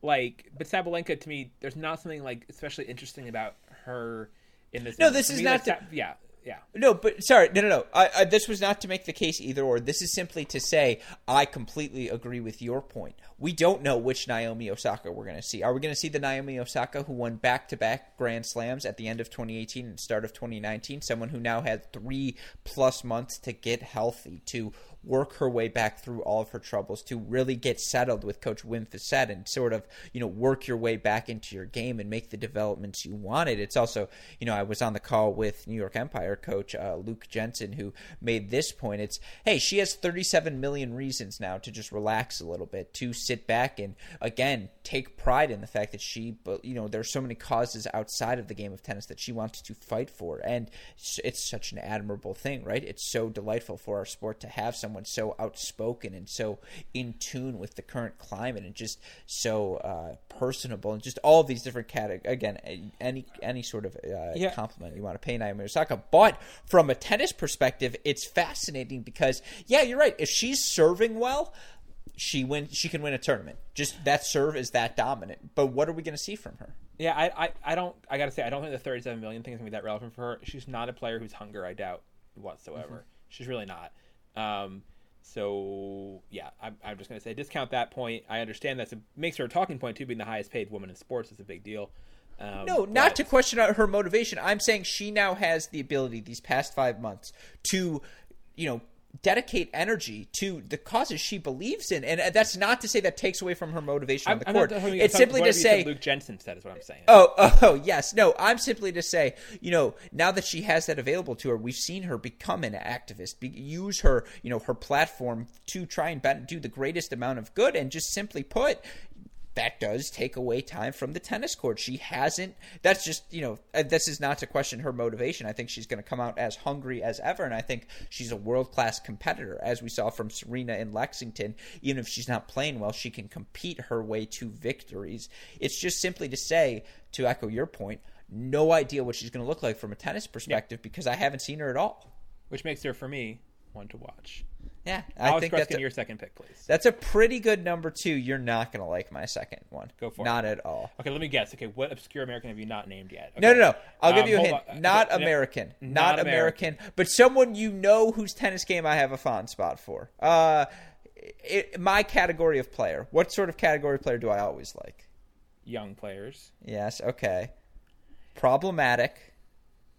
like, but Sabalenka to me, there's not something like especially interesting about her in this. No, moment. this is me, not like, the- yeah, yeah. No, but sorry, no, no, no. I, I, this was not to make the case either or. This is simply to say I completely agree with your point. We don't know which Naomi Osaka we're going to see. Are we going to see the Naomi Osaka who won back-to-back Grand Slams at the end of 2018 and start of 2019? Someone who now had three plus months to get healthy, to work her way back through all of her troubles, to really get settled with Coach Wim Fissette and sort of, you know, work your way back into your game and make the developments you wanted. It's also, you know, I was on the call with New York Empire coach uh, Luke Jensen who made this point. It's, hey, she has 37 million reasons now to just relax a little bit, to sit back and, again, take pride in the fact that she, you know, there's so many causes outside of the game of tennis that she wants to fight for. And it's- it's such an admirable thing, right? It's so delightful for our sport to have someone so outspoken and so in tune with the current climate and just so uh, personable and just all these different categories. Again, any any sort of uh, Yeah. compliment you want to pay Naomi Osaka. But from a tennis perspective, it's fascinating because, yeah, you're right. If she's serving well, she win. She can win a tournament. Just that serve is that dominant. But what are we going to see from her? Yeah, I, I, I don't. I gotta say, I don't think the 37 million thing is gonna be that relevant for her. She's not a player whose hunger I doubt whatsoever. She's really not. Um, so yeah, I'm, I'm just gonna say discount that point. I understand that's a makes her a talking point too, being the highest paid woman in sports is a big deal. Um, No, not but- to question her motivation. I'm saying she now has the ability these past five months to, you know, dedicate energy to the causes she believes in, and uh, that's not to say that takes away from her motivation on the I'm court. It's simply to whatever you said say Luke Jensen said is what I'm saying. Oh, oh, oh, yes. No, I'm simply to say, you know, now that she has that available to her, we've seen her become an activist, be, use her, you know, her platform to try and do the greatest amount of good. And just simply put, that does take away time from the tennis court. She hasn't. That's just you know. uh, This is not to question her motivation. I think she's going to come out as hungry as ever, and I think she's a world class competitor, as we saw from Serena in Lexington. Even if she's not playing well, she can compete her way to victories. It's just simply to say, to echo your point, no idea what she's going to look like from a tennis perspective because I haven't seen her at all. which makes her for me one to watch. Yeah, I Alex think Gruskin, that's a, your second pick, please. that's a pretty good number two. You're not going to like my second one. Go for it. not at all. Okay, let me guess. Okay, what obscure American have you not named yet? No, Okay. no, no. I'll give Um, you a hint. on. Not Okay, American. Not, not American. But someone you know whose tennis game I have a fond spot for. Uh, it, my category of player. What sort of category of player do I always like? Young players. Yes, okay. Problematic,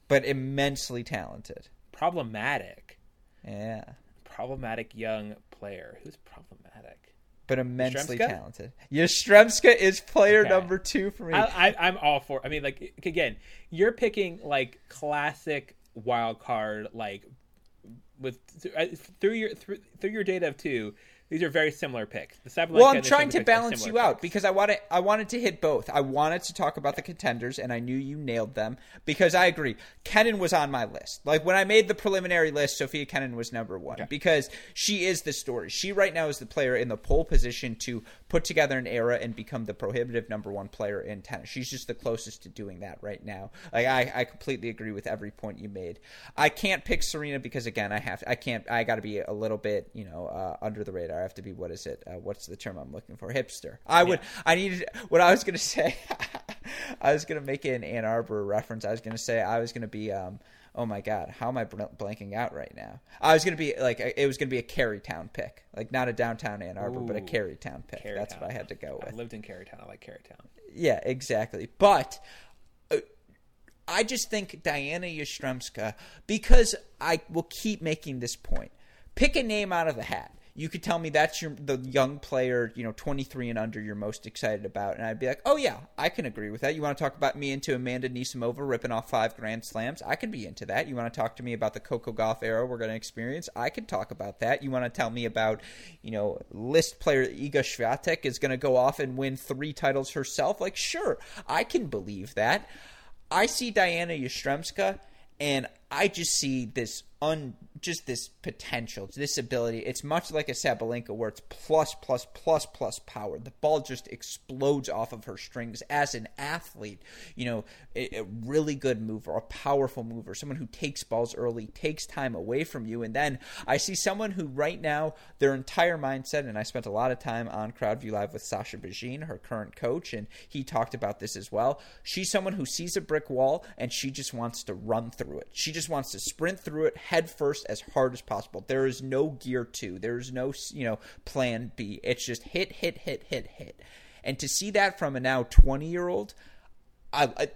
but immensely talented. Problematic. Yeah. Problematic young player. Who's problematic? But immensely Yastremska? talented. Yastremska is player Okay. number two for me. I, I, I'm all for. I mean, like again, you're picking like classic wild card, like with uh, through your through, through your data of two. These are very similar picks. The Sabalenka Well, I'm trying to balance you out picks. because I wanted I wanted to hit both. I wanted to talk about the contenders, and I knew you nailed them because I agree. Kenin was on my list. Like when I made the preliminary list, Sofia Kenin was number one because she is the story. She right now is the player in the pole position to put together an era and become the prohibitive number one player in tennis. She's just the closest to doing that right now. Like I, I completely agree with every point you made. I can't pick Serena because again, I have I can't I got to be a little bit you know uh, under the radar. I have to be what is it? Uh, what's the term I'm looking for? Hipster. I would I needed what I was gonna say. I was gonna make an Ann Arbor reference. I was gonna say I was gonna be um oh my god, how am I blanking out right now? I was gonna be like, it was gonna be a Carytown pick, like not a downtown Ann Arbor, Ooh, but a Carytown pick. Carytown. That's what I had to go with. I lived in Carytown. I like Carytown. Yeah, exactly. But uh, I just think Diana Yastremska, because I will keep making this point. Pick a name out of the hat you could tell me that's your the young player, you know, 23 and under you're most excited about, and I'd be like, oh yeah, I can agree with that. You want to talk about me into Amanda Anisimova ripping off five Grand Slams? I can be into that. You want to talk to me about the Coco Gauff era we're going to experience? I can talk about that. You want to tell me about, you know, list player Iga Swiatek is going to go off and win three titles herself? Like, sure, I can believe that. I see Diana Yastremska, and I just see this un just this potential, this ability. It's much like a Sabalenka where it's plus, plus, plus, plus power. The ball just explodes off of her strings as an athlete. You know, a, a, really good mover, a powerful mover, someone who takes balls early, takes time away from you. And then I see someone who right now, their entire mindset, and I spent a lot of time on Crowdview Live with Sasha Bajin, her current coach, and he talked about this as well. She's someone who sees a brick wall and she just wants to run through it. She just wants to sprint through it head first as hard as possible. There is no gear two. There is no you know plan B. It's just hit, hit, hit, hit, hit. And to see that from a now twenty year old,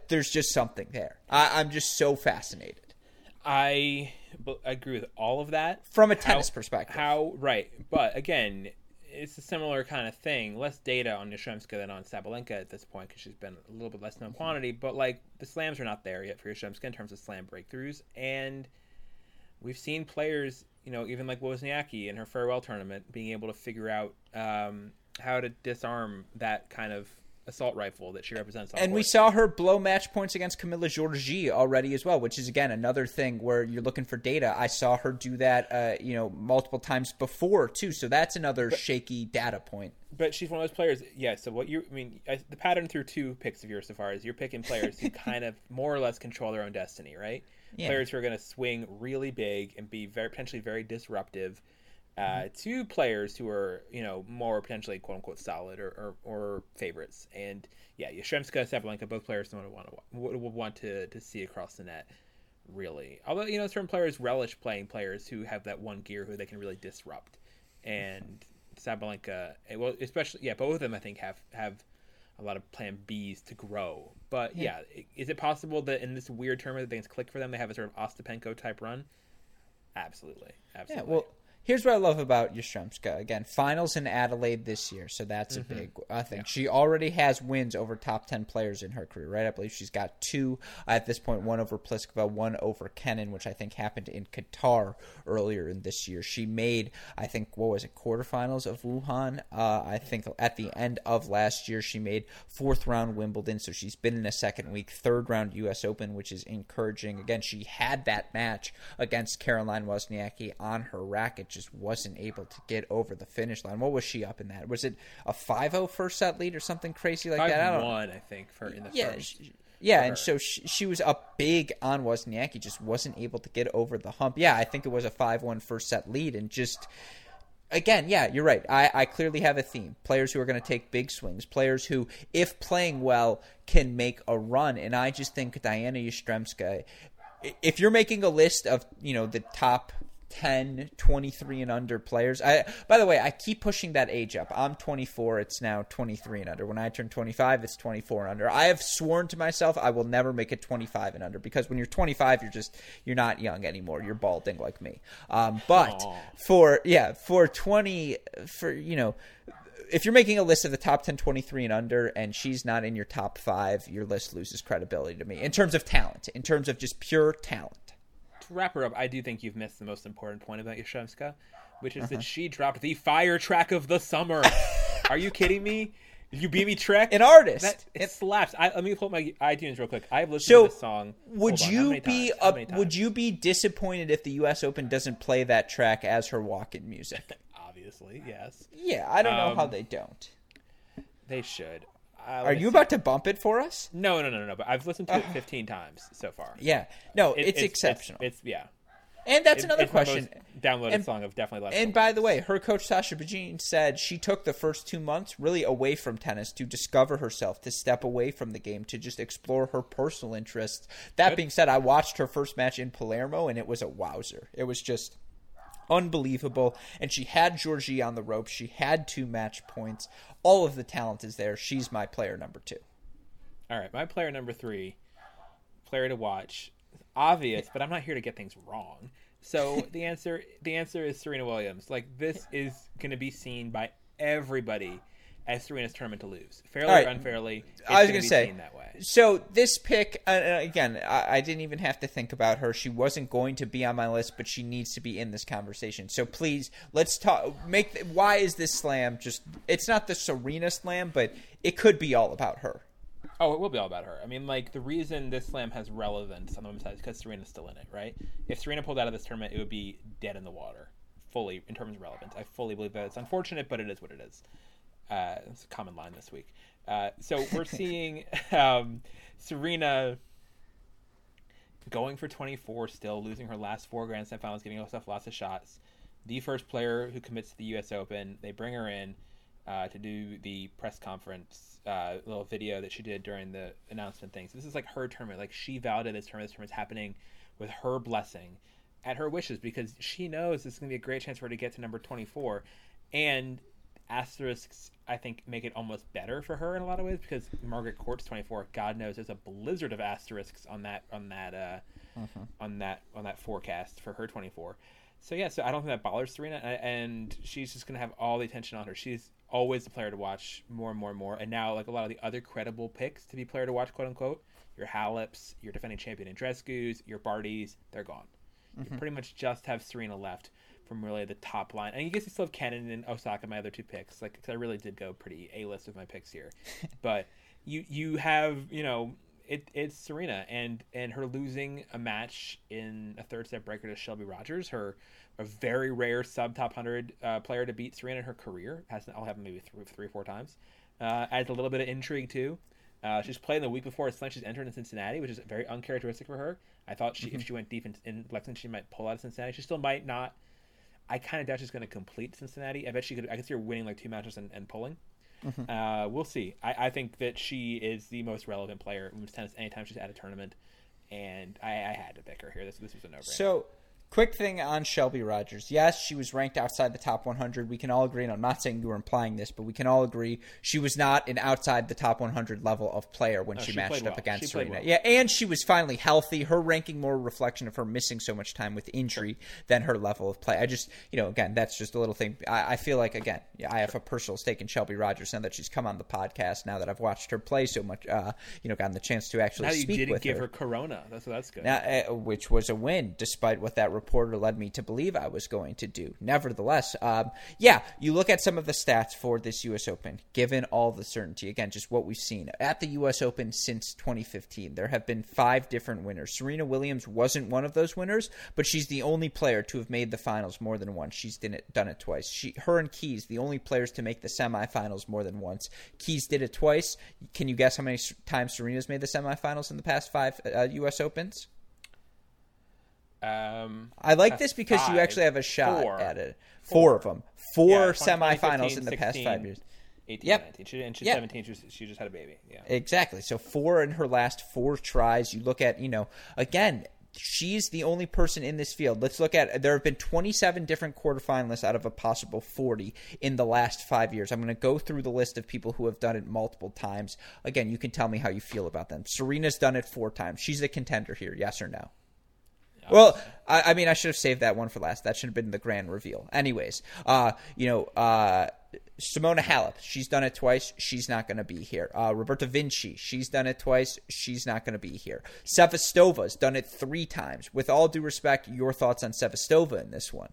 there's just something there. I, am just so fascinated. I, I agree with all of that from a tennis how, perspective. How right, but again, it's a similar kind of thing. Less data on Yastremska than on Sabalenka at this point because she's been a little bit less known quantity. But like the slams are not there yet for Yastremska in terms of slam breakthroughs, and we've seen players, you know, even like Wozniacki in her farewell tournament, being able to figure out um, how to disarm that kind of assault rifle that she represents. and we saw her blow match points against Camila Giorgi already as well, which is again another thing where you're looking for data. I saw her do that, uh, you know, multiple times before too. So that's another but, shaky data point. But she's one of those players. Yeah. So what you, I mean, I, the pattern through two picks of yours so far is you're picking players who kind of more or less control their own destiny, right? yeah. players who are going to swing really big and be very potentially very disruptive. Uh, mm-hmm. to players who are you know more potentially quote unquote solid or, or, or favorites. And yeah, Yastremska, Sabalenka, both players don't want to would, would want to to see across the net. Really, although you know certain players relish playing players who have that one gear who they can really disrupt. And Sabalenka, eh, well, especially yeah, both of them I think have have a lot of plan Bs to grow. But yeah. yeah, is it possible that in this weird tournament that things click for them? They have a sort of Ostapenko type run. Absolutely, absolutely. Yeah, well, here's what I love about Yastremska. Again, finals in Adelaide this year, so that's mm-hmm. a big uh, thing. Yeah. She already has wins over top 10 players in her career, right? I believe she's got two at this point one over Pliskova, one over Kenin, which I think happened in Qatar earlier in this year. She made, I think, what was it, quarterfinals of Wuhan? Uh, I think at the end of last year, she made fourth round Wimbledon, so she's been in a second week, third round U.S. Open, which is encouraging. Again, she had that match against Caroline Wozniacki on her racket just wasn't able to get over the finish line. What was she up in that? Was it a 5-0 first set lead or something crazy like that? I one, I think, for in the yeah, first. She, yeah, and so she, she, was up big on Wozniacki, just wasn't able to get over the hump. Yeah, I think it was a 5-1 first set lead, and just again, yeah, you're right. I, I clearly have a theme. Players who are going to take big swings, players who, if playing well, can make a run. And I just think Diana Yastremska, if you're making a list of you know the top 10, 23 and under players. I by the way, I keep pushing that age up. I'm 24, it's now 23 and under. When I turn 25, it's 24 and under. I have sworn to myself I will never make it 25 and under because when you're 25, you're just you're not young anymore. You're balding like me. Um, but Aww. for yeah, for 20 for you know if you're making a list of the top 10 23 and under and she's not in your top 5 your list loses credibility to me in terms of talent in terms of just pure talent to wrap her up, I do think you've missed the most important point about Yastremska, which is uh-huh. that she dropped the fire track of the summer. Are you kidding me? You beat me, Trek. An artist. That, it slaps. I, let me pull up my iTunes real quick. I've listened so, to this song. Would you be would you be disappointed if the U.S. Open doesn't play that track as her walk-in music? Obviously, yes. Yeah, I don't um, know how um, they don't. They should. Are you about to bump it for us? No, no, no, no. But I've listened to it 15 times so far. Yeah, no, it, it's, exceptional. It's, yeah. And that's It- another it's my question. most downloaded And- song of definitely last. And by the way, her coach Sasha Bajin said she took the first two months really away from tennis to discover herself, to step away from the game, to just explore her personal interests. That being said, I watched her first match in Palermo, and it was a wowzer. It was just unbelievable. And she had Giorgi on the ropes. She had two match points. All of the talent is there. She's my player number two. All right, my player number three, player to watch. Obvious, but I'm not here to get things wrong. So the answer, the answer is Serena Williams. Like this is going to be seen by everybody as Serena's tournament to lose, fairly right. or unfairly. It's I was gonna be say, that way. So this pick, uh, uh, again, I, I didn't even have to think about her. She wasn't going to be on my list, but she needs to be in this conversation. So please, let's talk. Make the, why is this slam just? It's not the Serena slam, but it could be all about her. Oh, it will be all about her. I mean, like the reason this slam has relevance on the women's side is because Serena's still in it, right? If Serena pulled out of this tournament, it would be dead in the water, fully in terms of relevance. I fully believe that it's unfortunate, but it is what it is. Uh, it's a common line this week. Uh, so we're seeing um, Serena going for 24, still losing her last four Grand Slam finals, giving herself lots of shots. The first player who commits to the U.S. Open, they bring her in uh, to do the press conference uh, little video that she did during the announcement things. This is like her tournament. Like she vowed validated this tournament. This tournament's happening with her blessing at her wishes because she knows this is going to be a great chance for her to get to number 24. And asterisks, I think, make it almost better for her in a lot of ways because Margaret Court's 24. God knows there's a blizzard of asterisks on that on that uh, on that on that forecast for her 24. So yeah, so I don't think that bothers Serena, and she's just gonna have all the attention on her. She's always the player to watch more and more and more. And now, like a lot of the other credible picks to be player to watch, quote unquote, your Haleps, your defending champion Andreescu's, your Bartys, they're gone. You pretty much just have Serena left from really the top line. And you guess you still have Kenin and Osaka, my other two picks. Like, 'cause I really did go pretty a list with my picks here, but you you have you know it, it's Serena and and her losing a match in a third set breaker to Shelby Rogers, her a very rare sub top hundred uh, player to beat Serena in her career. Hasn't all happened maybe three three or four times. Uh, adds a little bit of intrigue too. Uh, she's playing the week before a slam. She's entered in Cincinnati, which is very uncharacteristic for her. I thought she if she went deep in, in Lexington, she might pull out of Cincinnati. She still might not. I kind of doubt she's going to complete Cincinnati. I bet she could. I could see her winning like two matches and, and pulling. Uh, we'll see. I, I think that she is the most relevant player in tennis anytime she's at a tournament, and I, I had to pick her here. This this was a no brainer. So, quick thing on Shelby Rogers. Yes, she was ranked outside the top 100. We can all agree, and I'm not saying you were implying this, but we can all agree she was not an outside the top 100 level of player when she, she matched up well. against She Serena. well. Yeah, and she was finally healthy. Her ranking more a reflection of her missing so much time with injury than her level of play. I just, you know, again, that's just a little thing. I, I feel like, again, yeah, I have a personal stake in Shelby Rogers now that she's come on the podcast, now that I've watched her play so much, uh, you know, gotten the chance to actually now you speak didn't with give her. her Corona. That's that's good. Now, uh, which was a win, despite what that reporter led me to believe I was going to do. Nevertheless, um, yeah, you look at some of the stats for this U.S. Open, given all the certainty. Again, just what we've seen at the U.S. Open since 2015. There have been five different winners. Serena Williams wasn't one of those winners, but she's the only player to have made the finals more than once. She's done it, done it twice. She, her and Keys, the only players to make the semifinals more than once. Keys did it twice. Can you guess how many times Serena's made the semifinals in the past five uh, U.S. Opens? Um, I like this because you actually have a shot Four. at it. Four, of them. Four Yeah, semifinals in the past five years. 18, Yep. 19. She, and she's Yep. 17. She, she just had a baby. Yeah. Exactly. So four in her last four tries. You look at, you know, again, she's the only person in this field. Let's look at there have been 27 different quarterfinalists out of a possible 40 in the last five years. I'm going to go through the list of people who have done it multiple times. Again, you can tell me how you feel about them. Serena's done it four times. She's a contender here. Yes or no? Well, I, I mean, I should have saved that one for last. That should have been the grand reveal. Anyways, uh, you know, uh, Simona Halep, she's done it twice. She's not going to be here. Uh, Roberta Vinci, she's done it twice. She's not going to be here. Sevastova's done it three times. With all due respect, your thoughts on Sevastova in this one?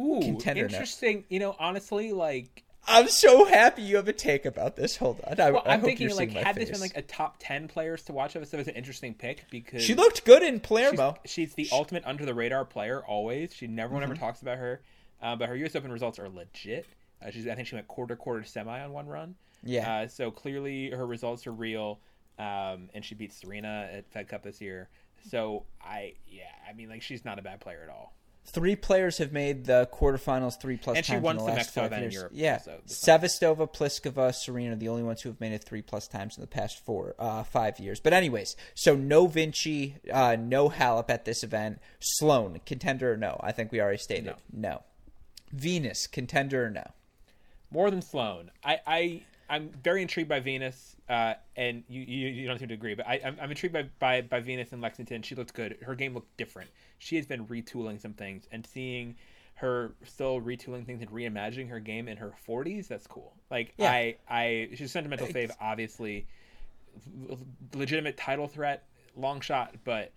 Ooh, interesting. You know, honestly, like I'm so happy you have a take about this. Hold on. I, well, I I'm hope thinking you're like had this face. been like a top 10 players to watch of us, that was an interesting pick because she looked good in she's, Palermo. she's the ultimate under the radar player always. She never one ever Mm-hmm. talks about her, uh, but her U.S. Open results are legit. Uh, she's I think she went quarter quarter semi on one run. Yeah. Uh, so clearly her results are real, um, and she beat Serena at Fed Cup this year. So I yeah, I mean like she's not a bad player at all. Three players have made the quarterfinals three plus And she times won in the last five years. Europe yeah, this. Sevastova, Pliskova, Serena, are the only ones who have made it three plus times in the past four, uh, five years. But anyways, so no Vinci, uh, no Halep at this event. Sloan, contender or no? I think we already stated no. no. Venus, contender or no? More than Sloan. I, I I'm very intrigued by Venus, uh, and you, you you don't seem to agree, but I, I'm, I'm intrigued by, by by Venus and Lexington. She looked good. Her game looked different. She has been retooling some things, and seeing her still retooling things and reimagining her game in her 40s. That's cool. Like Yeah. I I she's a sentimental fave, obviously, legitimate title threat, long shot, but.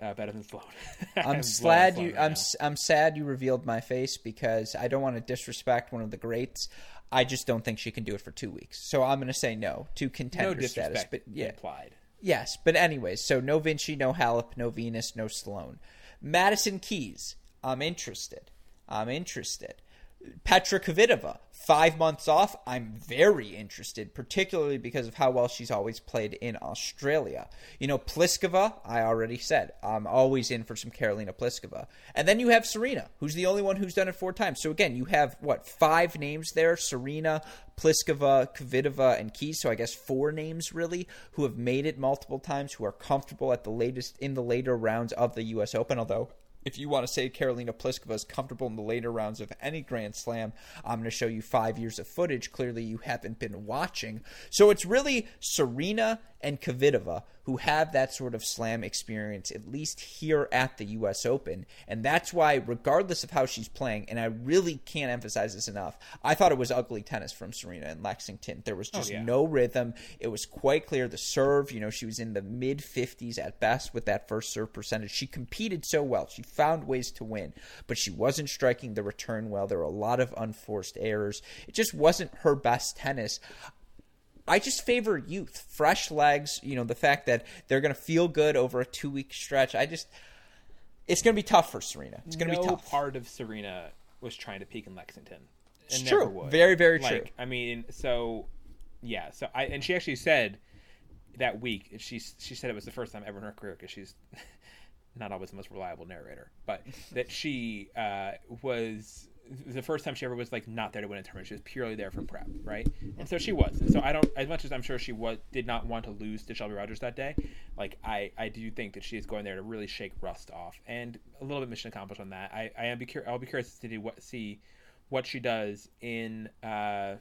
Uh, better than Sloan. I'm glad you. I'm s- I'm sad you revealed my face because I don't want to disrespect one of the greats. I just don't think she can do it for two weeks. So I'm going to say no to no contender status. But yeah, implied. Yes, but anyways, so no Vinci, no Halep, no Venus, no Sloan. Madison Keys, I'm interested. I'm interested. Petra Kvitova, five months off. I'm very interested, particularly because of how well she's always played in Australia. You know, Pliskova, I already said, I'm always in for some Karolina Pliskova. And then you have Serena, who's the only one who's done it four times. So again, you have, what, five names there? Serena, Pliskova, Kvitova, and Keys. So I guess four names really who have made it multiple times, who are comfortable at the latest in the later rounds of the U.S. Open. Although, if you want to say Karolina Pliskova is comfortable in the later rounds of any Grand Slam, I'm going to show you five years of footage. Clearly, you haven't been watching. So it's really Serena and Kvitova who have that sort of slam experience, at least here at the U.S. Open. And that's why, regardless of how she's playing, and I really can't emphasize this enough, I thought it was ugly tennis from Serena in Lexington. There was oh, just yeah. no rhythm. It was quite clear the serve, you know, she was in the mid 50s at best with that first serve percentage. She competed so well. She found ways to win, but she wasn't striking the return well. There were a lot of unforced errors. It just wasn't her best tennis. I just favor youth, fresh legs. You know, the fact that they're going to feel good over a two week stretch. I just, it's going to be tough for Serena. It's going to no be tough. part of Serena was trying to peak in Lexington. It's true. would. Very, very like, true. I mean, so yeah. So I and she actually said that week she she said it was the first time ever in her career because she's not always the most reliable narrator, but that she uh, was the first time she ever was like not there to win a tournament. She was purely there for prep, right? And so she was. And so I don't, as much as I'm sure she was, did not want to lose to Shelby Rogers that day. Like I, I do think that she is going there to really shake rust off, and a little bit mission accomplished on that. I, I am be cur- I'll be curious to what see what she does in. Uh,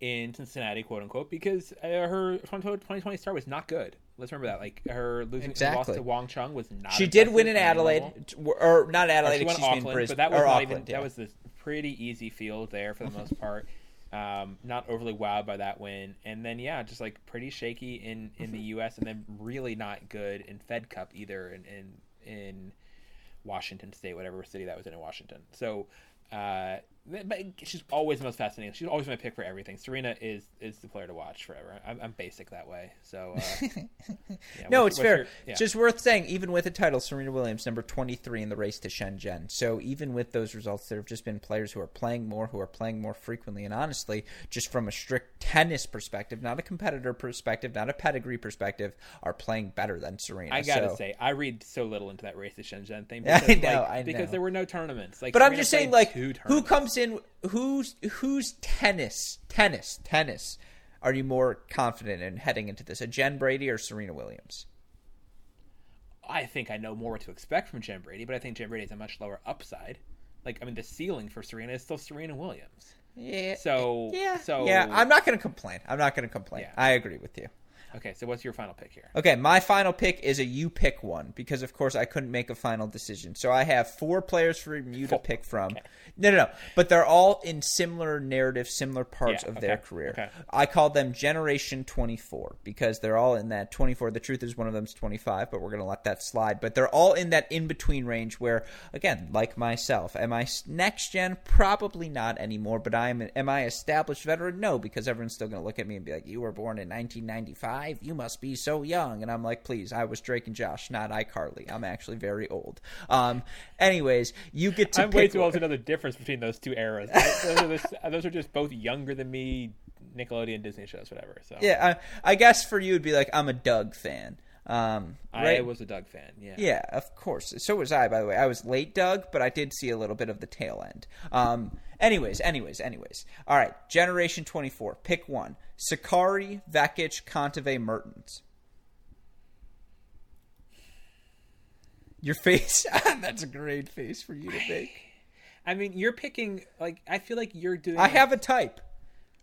in Cincinnati, quote unquote, because uh, her 2020 start was not good. Let's remember that. Like her losing her loss to Wang Qiang was not. She did win in impressive on any Adelaide, level. or not Or Adelaide, she won excuse me, in Auckland, Brisbane. but that was or not Auckland, even yeah. that was a pretty easy field there for the most part. Um, not overly wowed by that win, and then yeah, just like pretty shaky in in the U.S. and then really not good in Fed Cup either in in, in Washington State, whatever city that was in in Washington. So. Uh, but she's always the most fascinating. She's always my pick for everything. Serena is is the player to watch forever. I'm, I'm basic that way. So uh, yeah, No, it's fair. your- yeah. It's just worth saying, even with a title, Serena Williams, number 23 in the race to Shenzhen. So even with those results, there have just been players who are playing more, who are playing more frequently. And honestly, just from a strict tennis perspective, not a competitor perspective, not a pedigree perspective, are playing better than Serena. I gotta So- say, I read so little into that race to Shenzhen thing. I Because, know, like, I because there were no tournaments. Like, But I'm just saying, like, who comes in? Who's who's tennis, tennis, tennis? Are you more confident in heading into this? A Jen Brady or Serena Williams? I think I know more what to expect from Jen Brady, but I think Jen Brady has a much lower upside. Like, I mean, the ceiling for Serena is still Serena Williams. Yeah. So, yeah. so yeah. I'm not going to complain. I'm not going to complain. Yeah. I agree with you. Okay, so what's your final pick here? Okay, my final pick is a you pick one because, of course, I couldn't make a final decision. So I have four players for you to pick from. No, no, no. But they're all in similar narrative, similar parts Yeah, of their career. okay. I call them Generation 24 because they're all in that 24. The truth is, one of them's 25, but we're going to let that slide. But they're all in that in between range where, again, like myself, am I next gen? Probably not anymore. But I'm am I established veteran? No, because everyone's still going to look at me and be like, "You were born in 1995. You must be so young." And I'm like, "Please, I was Drake and Josh, not iCarly. I'm actually very old." Um. Anyways, you get to I'm way too old to know the difference between those two eras. those, are the, those are just both younger than me, Nickelodeon, Disney shows, whatever. So Yeah, I, I guess for you it'd be like I'm a Doug fan. Um, I was a Doug fan. Yeah. Yeah, of course. So was I, by the way. I was late, Doug, but I did see a little bit of the tail end. Um, anyways, anyways, anyways. All right, Generation 24. Pick one. Sakkari, Vekic, Kontaveit, Mertens. Your face. That's a great face for you to make. I mean, you're picking like I feel like you're doing. I have a type.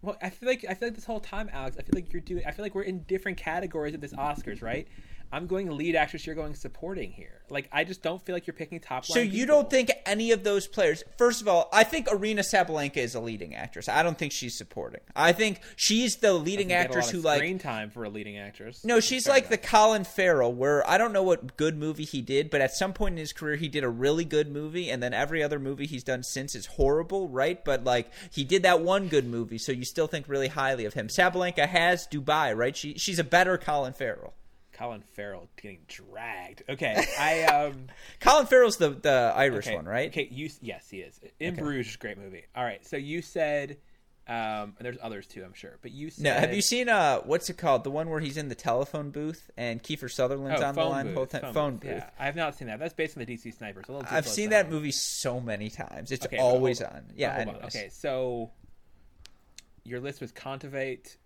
Well, I feel like I feel like this whole time, Alex. I feel like you're doing. I feel like we're in different categories of this Oscars, right? I'm going lead actress. You're going supporting here. Like I just don't feel like you're picking top. One. So you don't think any of those players? First of all, I think Aryna Sabalenka is a leading actress. I don't think she's supporting. I think she's the leading actress who like screen time for a leading actress. No, she's Fair like enough. the Colin Farrell, where I don't know what good movie he did, but at some point in his career, he did a really good movie, and then every other movie he's done since is horrible, right? But like he did that one good movie, so you still think really highly of him. Sabalenka has Dubai, right? She she's a better Colin Farrell. Colin Farrell getting dragged. Okay, I um. Colin Farrell's the the Irish okay, one, right? Okay, you yes he is. In Okay. Bruges, great movie. All right, so you said, um, and there's others too, I'm sure, but you said No, have you seen uh what's it called? The one where he's in the telephone booth and Kiefer Sutherland's Oh, on the phone line booth, time. Phone, booth. Yeah, I have not seen that. That's based on the DC Snipers. So I've seen that movie so many times. It's Okay, always hold- on. Yeah. On. Okay, so your list was Kontaveit,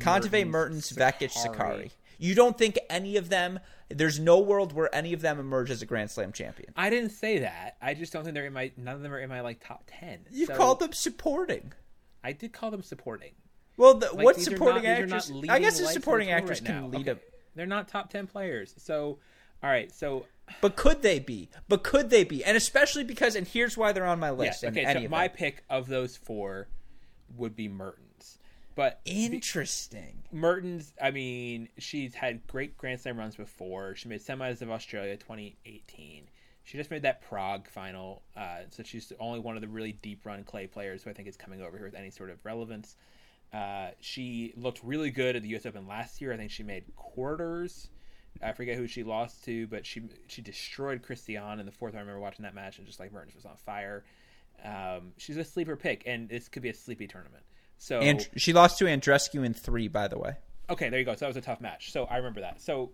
Kontaveit, Mertens, Vekic, Sakkari. You don't think any of them? There's no world where any of them emerge as a Grand Slam champion. I didn't say that. I just don't think they're in my. None of them are in my like top ten. You So, called them supporting. I did call them supporting. Well, the, Like, what supporting not- these are not actress? I guess a supporting actress right can now. lead Okay. a. They're not top ten players. So, all right. So But could they be? But could they be? And especially because, and here's why they're on my list. yes. and Okay. So my pick of those four would be Mertens, but interesting. Mertens, I mean, she's had great Grand Slam runs before. She made semis of Australia 2018. She just made that Prague final, uh, so she's the only one of the really deep run clay players who I think is coming over here with any sort of relevance. Uh, she looked really good at the U.S. Open last year. I think she made quarters. I forget who she lost to, but she she destroyed Christian in the fourth. I remember watching that match and just like Mertens was on fire. Um, she's a sleeper pick, and this could be a sleepy tournament. So And she lost to Andreescu in three, by the way. Okay, there you go. So that was a tough match. So I remember that. So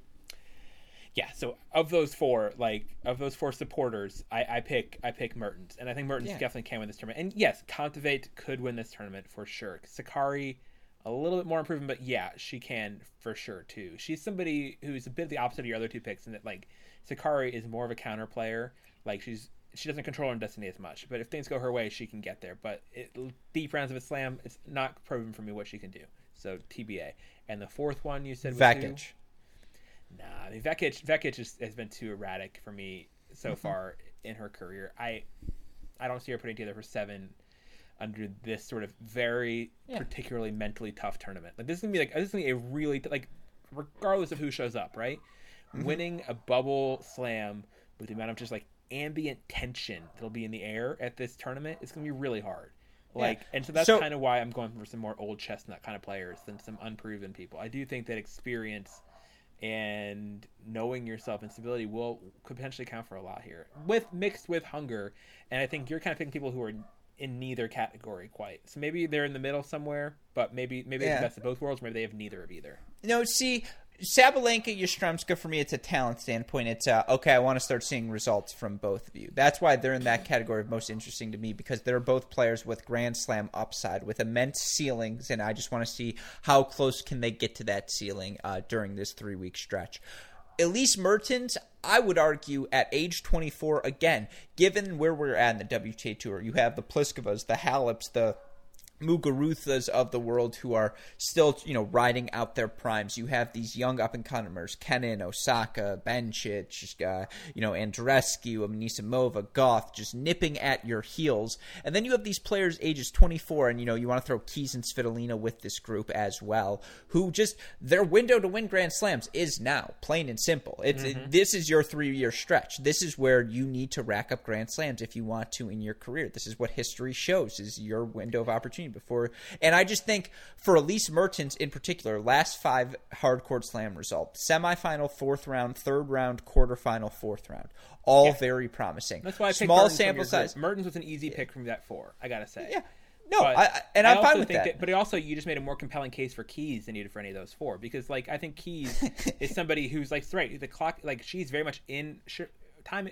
yeah, so of those four, like of those four supporters, I, I pick I pick Mertens, and I think Mertens Yeah. definitely can win this tournament. And yes, Kontaveit could win this tournament for sure. Sakkari, a little bit more improvement, but yeah, she can for sure too. She's somebody who's a bit of the opposite of your other two picks, in that like Sakkari is more of a counter player. Like she's she doesn't control her destiny as much, but if things go her way, she can get there. But it, deep rounds of a slam, it's not proven for me what she can do. So TBA. And the fourth one you said was who? Nah, I mean Vekic. Vekic is, has been too erratic for me so Mm-hmm. far in her career. I, I don't see her putting together for seven under this sort of very Yeah. particularly mentally tough tournament. Like this is gonna be like this is gonna be a really like, regardless of who shows up, right? Mm-hmm. Winning a bubble slam with the amount of just like ambient tension that'll be in the air at this tournament it's gonna be really hard. Yeah. Like, and so that's So- kind of why I'm going for some more old chestnut kind of players than some unproven people. I do think that experience and knowing yourself and stability will could potentially count for a lot here with mixed with hunger and i think you're kind of picking people who are in neither category quite so maybe they're in the middle somewhere but maybe maybe Yeah. it's the best of both worlds maybe they have neither of either No, see, Sabalenka, Yastremska, for me, it's a talent standpoint. It's uh, okay. I want to start seeing results from both of you. That's why they're in that category of most interesting to me because they're both players with Grand Slam upside, with immense ceilings, and I just want to see how close can they get to that ceiling uh, during this three week stretch. Elise Mertens, I would argue, at age 24, again, given where we're at in the WTA Tour, you have the Pliskovas, the Haleps, the Muguruzas of the world who are still, you know, riding out their primes. You have these young up and comers, Kenin, Osaka, Bencic, uh, you know, Andreescu, Anisimova, Gauff, just nipping at your heels. And then you have these players ages 24, and, you know, you want to throw Keys and Svitolina with this group as well, who just, their window to win Grand Slams is now, plain and simple. It's it- This is your three year stretch. This is where you need to rack up Grand Slams if you want to in your career. This is what history shows is your window of opportunity before. And I just think for Elise Mertens in particular, last five hard court slam results: semifinal, fourth round, third round, quarterfinal, fourth round, all very promising. that's why i small Mertens sample group. size. mertens was an easy pick from that four i gotta say Yeah. No, But I, and I I'm also fine with think that. But also, you just made a more compelling case for Keys than you did for any of those four. Because, like, I think Keys is somebody who's like right. The clock, like, she's very much in sh- time.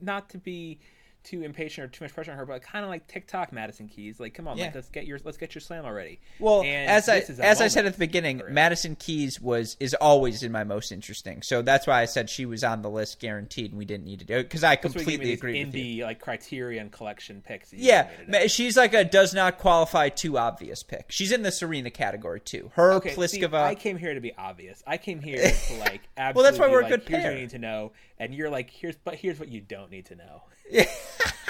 Not to be too impatient or too much pressure on her, but kind of like TikTok Madison Keys. Like, come on, Yeah. like, let's get your let's get your slam already. Well, And as I as I said at the beginning. Madison Keys was is always in my most interesting. So that's why I said she was on the list guaranteed, and we didn't need to do it because I That's what gave me completely agree with you. indie like Criterion collection picks. Yeah, gave me today. ma- she's like a does not qualify too obvious pick. She's in the Serena category too. Her Okay, see, Pliskova. I came here to be obvious. I came here to like absolutely. Well, that's why we're a good pair. you need to know, and you're like, here's but here's what you don't need to know.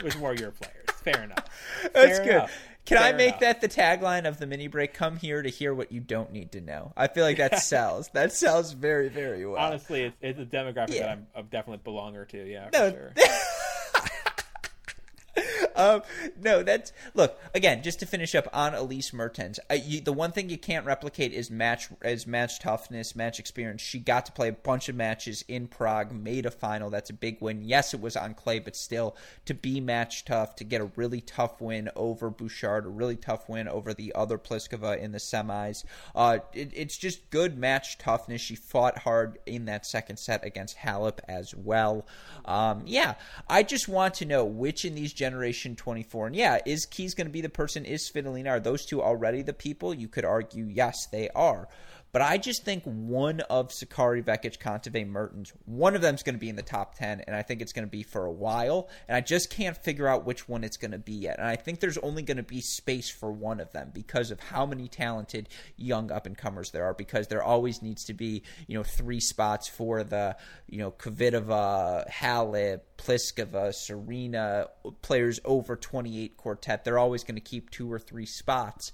With more your players, fair enough. That's good. enough. Can I make enough. that the tagline of the mini break? Come here to hear what you don't need to know. I feel like that sells. That sells very, very well. Honestly, it's, it's a demographic Yeah. that I'm a definite belonger to. Yeah, No. for sure. um, no, that's look again. Just to finish up on Elise Mertens, uh, you, the one thing you can't replicate is match is match toughness, match experience. She got to play a bunch of matches in Prague, made a final. That's a big win. Yes, it was on clay, but still to be match tough, to get a really tough win over Bouchard, a really tough win over the other Pliskova in the semis. Uh, it, it's just good match toughness. She fought hard in that second set against Halep as well. Um, yeah, I just want to know which in these Generation 24, and yeah, is Keys going to be the person? Is Svitolina? Are those two already the people? You could argue, yes, they are. But I just think one of Sakkari, Vekic, Kontaveit, Mertens, one of them is going to be in the top 10, and I think it's going to be for a while. And I just can't figure out which one it's going to be yet. And I think there's only going to be space for one of them because of how many talented young up and comers there are, because there always needs to be, you know, three spots for the, you know, Kvitova, Halep, Pliskova, Serena, players over 28 quartet. They're always going to keep two or three spots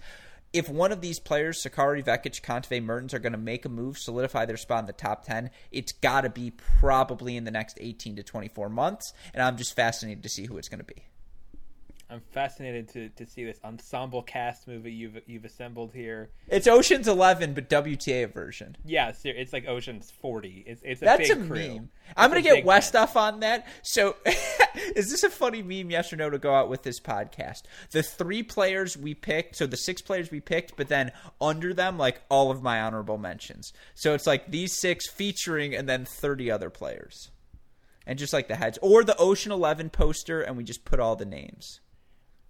if one of these players, Sakkari, Vekic, Kontaveit, Mertens, are going to make a move, solidify their spot in the top 10, it's got to be probably in the next 18 to 24 months. And I'm just fascinated to see who it's going to be. I'm fascinated to, to see this ensemble cast movie you've you've assembled here. It's Ocean's 11, but WTA version. Yeah, it's like Ocean's 40. It's it's a That's a crew. meme. I'm gonna get Westoff on that. So, is this a funny meme, yes or no, to go out with this podcast? The three players we picked, so the six players we picked, but then under them, like all of my honorable mentions. So it's like these six featuring and then 30 other players. And just like the heads. Or the Ocean 11 poster, and we just put all the names.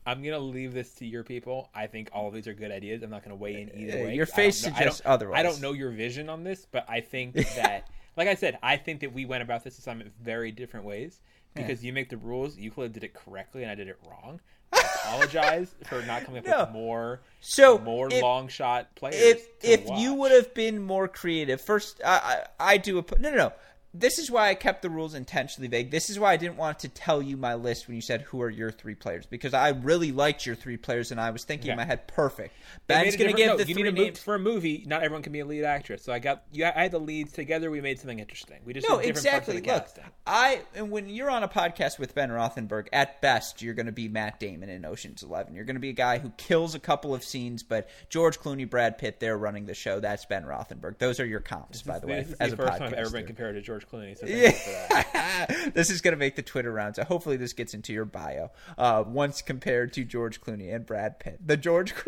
I'm gonna leave this to your people. I think all of these are good ideas. I'm not gonna weigh in either Uh, way. your face know- I suggests otherwise. I don't know your vision on this, but I think that, like I said, I think that we went about this assignment very different ways because you make the rules. You clearly did it correctly, and I did it wrong. I apologize for not coming up No. with more, So, more if- long shot players. if if you would have been more creative first I, I i do a no no no this is why i kept the rules intentionally vague this is why i didn't want to tell you my list when you said who are your three players because i really liked your three players and i was thinking in my head perfect ben's gonna different- give no, the you three need a name for a movie. Not everyone can be a lead actress, so I got you. I had the leads together. We made something interesting. We just no, different exactly. Parts of the Look. I and when you're on a podcast with Ben Rothenberg, at best you're going to be Matt Damon in Ocean's Eleven. You're going to be a guy who kills a couple of scenes, but George Clooney, Brad Pitt, they're running the show. That's Ben Rothenberg. Those are your comps, by the way. this is as the a first time I've ever been compared to George Clooney. So thank you for that. this is going to make the Twitter rounds. So hopefully this gets into your bio. Uh, once compared to George Clooney and Brad Pitt, the George.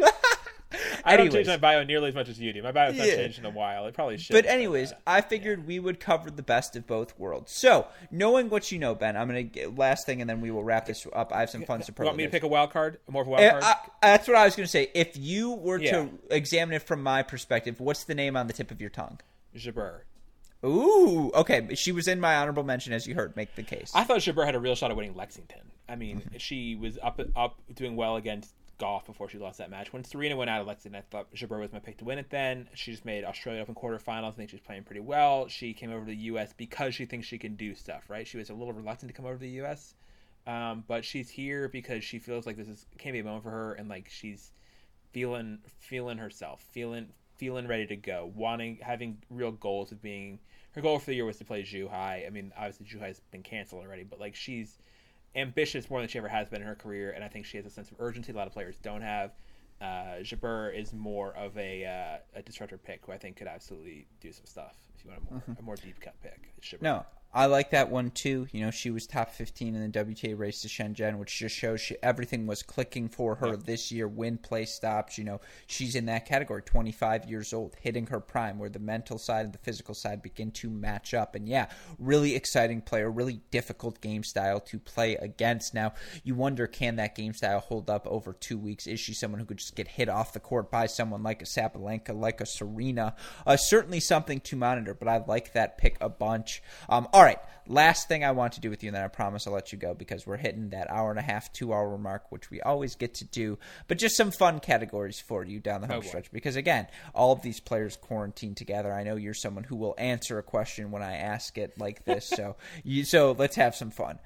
I don't change my bio nearly as much as you do. My bio's not Yeah. changed in a while. It probably should. But anyways, I figured we would cover the best of both worlds. So, knowing what you know, Ben, I'm gonna get last thing, and then we will wrap this up. I have some fun you want me to pick a wild card? A more of a wild Eh, card? I- that's what I was gonna say. If you were Yeah. to examine it from my perspective, what's the name on the tip of your tongue? Jabeur. Ooh, okay. She was in my honorable mention, as you heard. Make the case. I thought Jabeur had a real shot at winning Lexington. I mean, Mm-hmm. she was up up doing well against Gauff before she lost that match. When Serena went out of Lexington, I thought Jabeur was my pick to win it. Then she just made Australia Open quarterfinals. I think she's playing pretty well. She came over to the U.S. because she thinks she can do stuff. Right? She was a little reluctant to come over to the U.S. Um, but she's here because she feels like this is can be a moment for her, and like she's feeling feeling herself, feeling feeling ready to go, wanting having real goals of being. Her goal for the year was to play Zhuhai. I mean, obviously Zhuhai has been canceled already, but like she's ambitious more than she ever has been in her career, and I think she has a sense of urgency a lot of players don't have. Uh, Jabeur is more of a uh, a disruptor pick who I think could absolutely do some stuff. If you want a more a more deep cut pick, Jabeur. No, I like that one too. You know, she was top 15 in the WTA race to Shenzhen, which just shows she, everything was clicking for her yep. this year. Win, play, stops. You know, she's in that category, 25 years old, hitting her prime, where the mental side and the physical side begin to match up. And yeah, really exciting player, really difficult game style to play against. Now, you wonder can that game style hold up over two weeks? Is she someone who could just get hit off the court by someone like a Sabalenka, like a Serena? Uh, certainly something to monitor, but I like that pick a bunch. Um, all right, last thing I want to do with you, and then I promise I'll let you go because we're hitting that hour and a half, two hour mark, which we always get to do. But just some fun categories for you down the home oh, stretch because, again, all of these players quarantine together. I know you're someone who will answer a question when I ask it like this. so, you, so let's have some fun.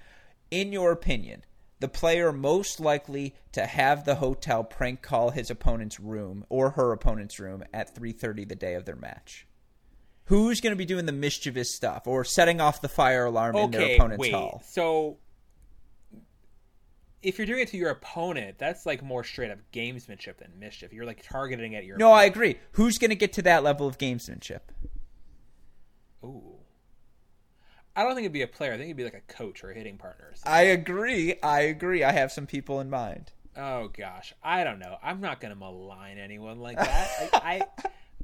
In your opinion, the player most likely to have the hotel prank call his opponent's room or her opponent's room at 3:30 the day of their match who's going to be doing the mischievous stuff or setting off the fire alarm okay, in their opponent's wait. hall. So if you're doing it to your opponent, that's like more straight up gamesmanship than mischief. You're like targeting at your. No, opponent. I agree. Who's going to get to that level of gamesmanship? Ooh. I don't think it'd be a player. I think it'd be like a coach or a hitting partner. I agree. I agree. I have some people in mind. Oh gosh, I don't know. I'm not going to malign anyone like that. I, I,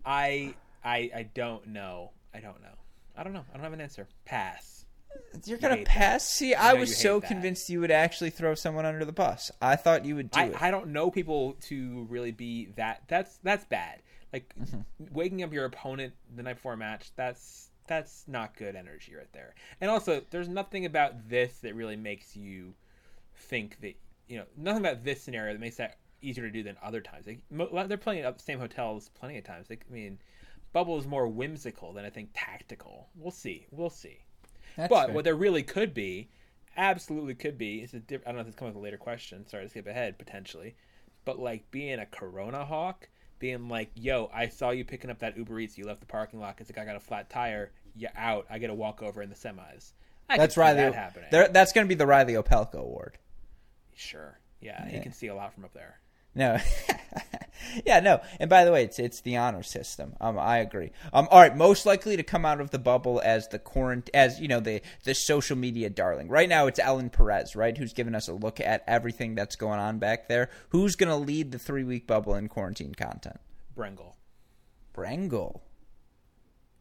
I I I don't know. I don't know. I don't know. I don't have an answer. Pass. You're gonna you pass? That. See, I, I was so that. convinced you would actually throw someone under the bus. I thought you would do I, it. I don't know people to really be that. That's that's bad. Like mm-hmm. waking up your opponent the night before a match. That's that's not good energy right there. And also, there's nothing about this that really makes you think that you know nothing about this scenario that makes that easier to do than other times. Like, they're playing at the same hotels plenty of times. Like, I mean, Bubble is more whimsical than I think tactical. We'll see. We'll see. That's but fair. what there really could be, absolutely could be, is a diff- I don't know if this comes with a later question. Sorry to skip ahead potentially, but like being a Corona hawk, being like, "Yo, I saw you picking up that Uber Eats. You left the parking lot because the guy got a flat tire. You're out. I get to walk over in the semis." I that's Riley. That happening. That's going to be the Reilly Opelka Award. Sure. Yeah, yeah, he can see a lot from up there. No. yeah, no. And by the way, it's it's the honor system. Um, I agree. Um, all right, most likely to come out of the bubble as the current, as you know, the the social media darling. Right now, it's Ellen Perez, right, who's given us a look at everything that's going on back there. Who's going to lead the three week bubble in quarantine content? Brengle. Brengle.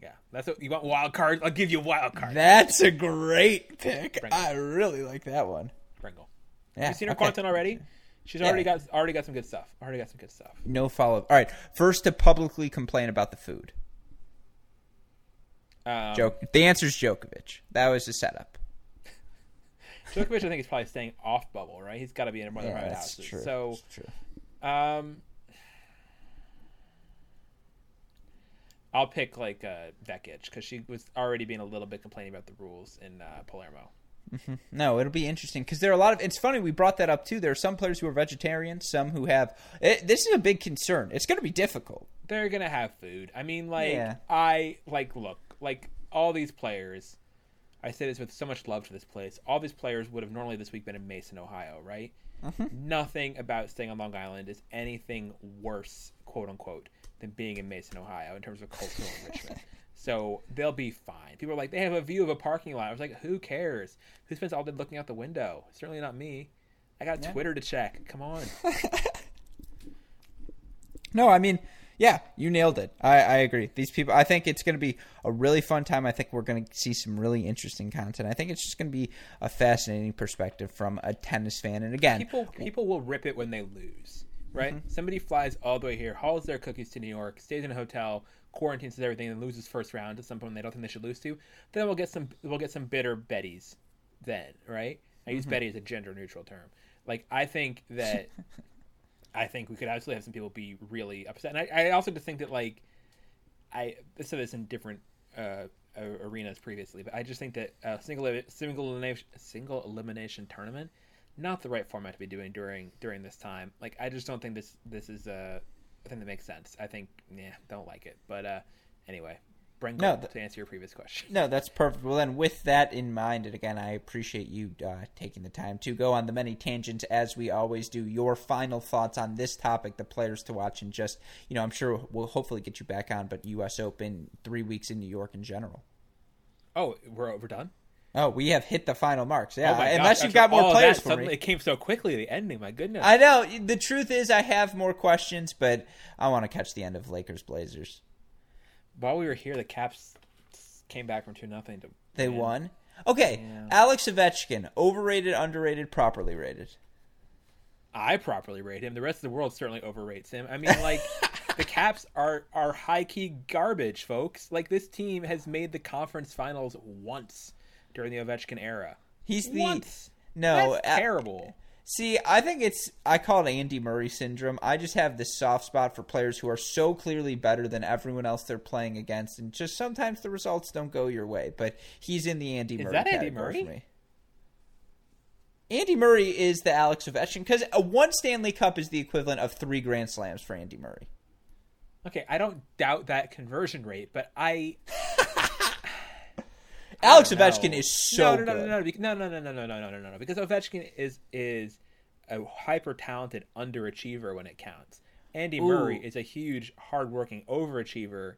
Yeah, that's what you want. Wild card. I'll give you a wild card. That's a great pick. Brengle. I really like that one. Brengle. Yeah. Have you seen her okay. content already? She's yeah. already got already got some good stuff. Already got some good stuff. No follow up. All right, first to publicly complain about the food. Um, Joke. The answer is Djokovic. That was the setup. Djokovic, I think, is probably staying off bubble. Right? He's got to be in one of the right houses. True. So, that's true. Um, I'll pick like uh, Vekic because she was already being a little bit complaining about the rules in uh, Palermo. Mm-hmm. No, it'll be interesting because there are a lot of. It's funny we brought that up too. There are some players who are vegetarians, some who have. It, this is a big concern. It's going to be difficult. They're going to have food. I mean, like yeah. I like look like all these players. I say this with so much love to this place. All these players would have normally this week been in Mason, Ohio, right? Mm-hmm. Nothing about staying on Long Island is anything worse, quote unquote, than being in Mason, Ohio in terms of cultural enrichment. So they'll be fine. People are like, they have a view of a parking lot. I was like, who cares? Who spends all day looking out the window? Certainly not me. I got yeah. Twitter to check. Come on. no, I mean, yeah, you nailed it. I, I agree. These people, I think it's going to be a really fun time. I think we're going to see some really interesting content. I think it's just going to be a fascinating perspective from a tennis fan. And again, people people will rip it when they lose, right? Mm-hmm. Somebody flies all the way here, hauls their cookies to New York, stays in a hotel, quarantines everything and loses first round to someone they don't think they should lose to, then we'll get some we'll get some bitter Bettys then, right? I use mm-hmm. Betty as a gender neutral term. Like I think that I think we could absolutely have some people be really upset, and I, I also just think that like I said this in different uh, arenas previously, but I just think that a single single elimination single elimination tournament not the right format to be doing during during this time. Like I just don't think this this is a I think that makes sense. I think, yeah, don't like it. But uh, anyway, Brent no, th- to answer your previous question. No, that's perfect. Well, then, with that in mind, and again, I appreciate you uh, taking the time to go on the many tangents as we always do. Your final thoughts on this topic, the players to watch, and just, you know, I'm sure we'll hopefully get you back on, but U.S. Open, three weeks in New York in general. Oh, we're, we're done? Oh, we have hit the final marks. Yeah, Oh unless gosh, you've got more players that, for suddenly me. It came so quickly. The ending, my goodness. I know. The truth is, I have more questions, but I want to catch the end of Lakers Blazers. While we were here, the Caps came back from two nothing to They win. won. Okay, Yeah. Alex Ovechkin, overrated, underrated, properly rated. I properly rate him. The rest of the world certainly overrates him. I mean, like the Caps are are high key garbage, folks. Like this team has made the conference finals once during the Ovechkin era. He's the Once. no. That's a- terrible. See, I think it's I call it Andy Murray syndrome. I just have this soft spot for players who are so clearly better than everyone else they're playing against, and just sometimes the results don't go your way. But he's in the Andy Is Murray that Andy Murray? for me. Andy Murray is the Alex Ovechkin because one Stanley Cup is the equivalent of three Grand Slams for Andy Murray. Okay, I don't doubt that conversion rate, but I Alex know. Ovechkin is so no, no, no, good. no, no, no, no, no, no, no, no, no, no, no, no, because Ovechkin is is a hyper talented underachiever when it counts. Andy Ooh. Murray is a huge, hardworking overachiever,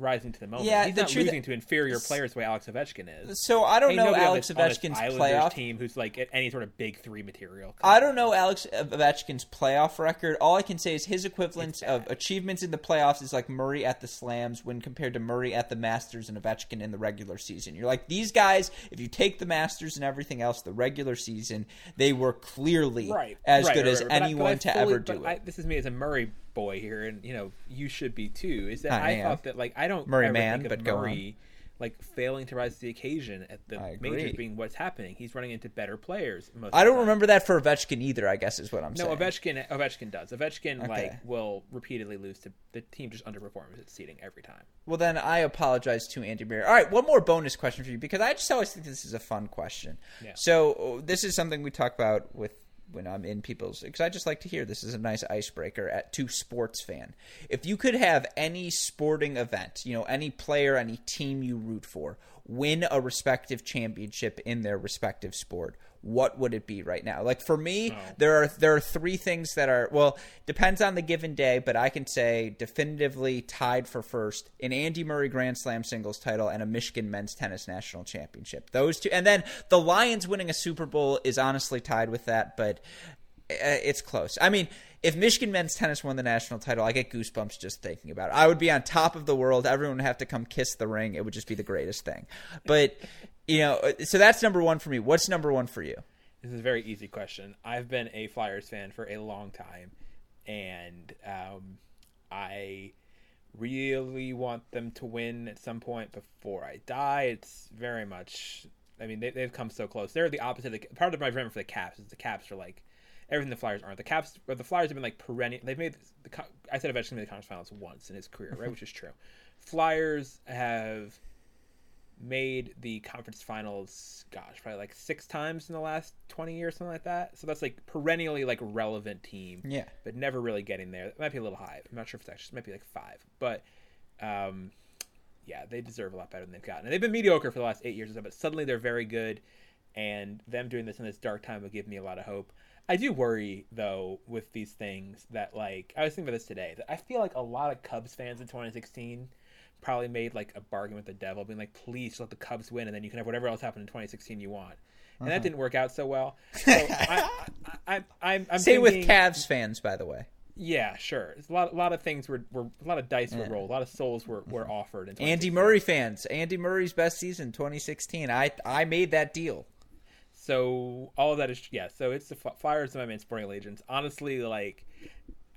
rising to the moment. Yeah, he's the not truth- losing to inferior players the way Alex Ovechkin is. So I don't Ain't know Alex on this Ovechkin's playoff. team who's like any sort of big three material. I don't know Alex Ovechkin's playoff record. All I can say is his equivalent of achievements in the playoffs is like Murray at the Slams when compared to Murray at the Masters and Ovechkin in the regular season. You're like these guys. If you take the Masters and everything else, the regular season, they were clearly right as right, good right, as right. But I- but anyone I to fully- ever but do I, it. this is me as a Murray boy here, and you know you should be too. Is that I I, thought that like I don't Murray ever man, but. Murray like failing to rise to the occasion at the majors being what's happening. He's running into better players. I don't remember that for Ovechkin either. I guess is what I'm No, saying. No, Ovechkin. Ovechkin does. Ovechkin Okay. like will repeatedly lose to the team. Just underperforms its seeding every time. Well, then I apologize to Andy Murray. All right, one more bonus question for you because I just always think this is a fun question. Yeah. So uh, this is something we talk about with when I'm in people's because I just like to hear this is a nice icebreaker at to sports fan. If you could have any sporting event, you know, any player, any team you root for, win a respective championship in their respective sport, what would it be right now? Like for me, there are there are three things that are well depends on the given day, but I can say definitively tied for first an Andy Murray Grand Slam singles title and a Michigan men's tennis national championship. Those two, and then the Lions winning a Super Bowl is honestly tied with that, but uh, it's close. I mean, if Michigan men's tennis won the national title, I get goosebumps just thinking about it. I would be on top of the world. Everyone would have to come kiss the ring. It would just be the greatest thing. But you know, uh, so that's number one for me. What's number one for you? This is a very easy question. I've been a Flyers fan for a long time, and um, I really want them to win at some point before I die. It's very much. I mean, they, they've come so close. They're the opposite. Of the, part of my dream for the Caps is the Caps are like everything the Flyers aren't. The Caps, but the Flyers have been like perennial. They've made the. I said eventually made the conference finals once in his career, right? Which is true. Flyers have made the conference finals gosh probably like six times in the last 20 years something like that. So that's like perennially like relevant team Yeah. but never really getting there. It might be a little high. I'm not sure if it's actually it might be like five but um yeah they deserve a lot better than they've gotten. And they've been mediocre for the last eight years or so but suddenly they're very good and them doing this in this dark time would give me a lot of hope. I do worry though with these things that like i was thinking about this today that i feel like a lot of cubs fans in 2016 probably made like a bargain with the devil, being like, "Please let the Cubs win, and then you can have whatever else happened in 2016 you want." And Uh-huh. that didn't work out so well. So I, I, I, I'm, I'm Same with Cavs fans, by the way. Yeah, sure. It's a lot, a lot of things were, were a lot of dice were rolled, a lot of souls were, were offered. In Andy Murray fans. Andy Murray's best season, 2016. I I made that deal. So all of that is yeah. So it's the F- Flyers and my main sporting allegiance. Honestly, like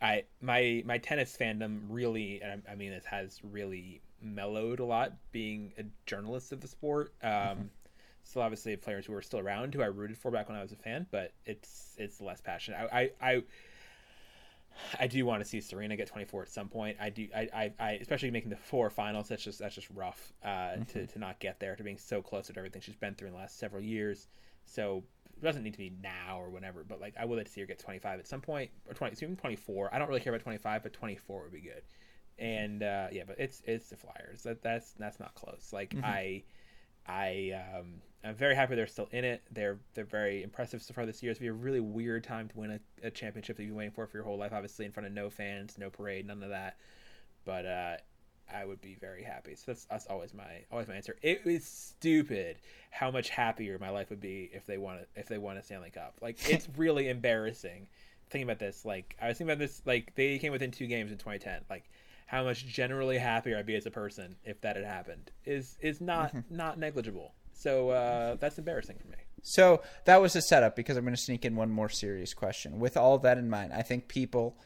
I my my tennis fandom really, and I, I mean this has really mellowed a lot. Being a journalist of the sport, um, still obviously players who are still around who I rooted for back when I was a fan, but it's it's less passionate. I I. I I do want to see Serena get 24 at some point. I do. I, I, I especially making the four finals. That's just that's just rough uh, to to not get there. To being so close to everything she's been through in the last several years. So it doesn't need to be now or whenever, but like I would like to see her get 25 at some point or 20, even 24. I don't really care about 25, but 24 would be good. And uh, yeah, but it's it's the Flyers. That that's that's not close. Like I I um, I'm very happy they're still in it. They're they're very impressive so far this year. It's gonna be a really weird time to win a, a championship that you've been waiting for for your whole life. Obviously, in front of no fans, no parade, none of that. But uh, I would be very happy. So that's, that's always my always my answer. It is stupid how much happier my life would be if they won if they won a Stanley Cup. Like it's really embarrassing. Thinking about this, like I was thinking about this, like they came within two games in 2010. Like how much generally happier I'd be as a person if that had happened is is not Mm-hmm. not negligible. So uh, that's embarrassing for me. So that was a setup because I'm going to sneak in one more serious question. With all that in mind, I think people,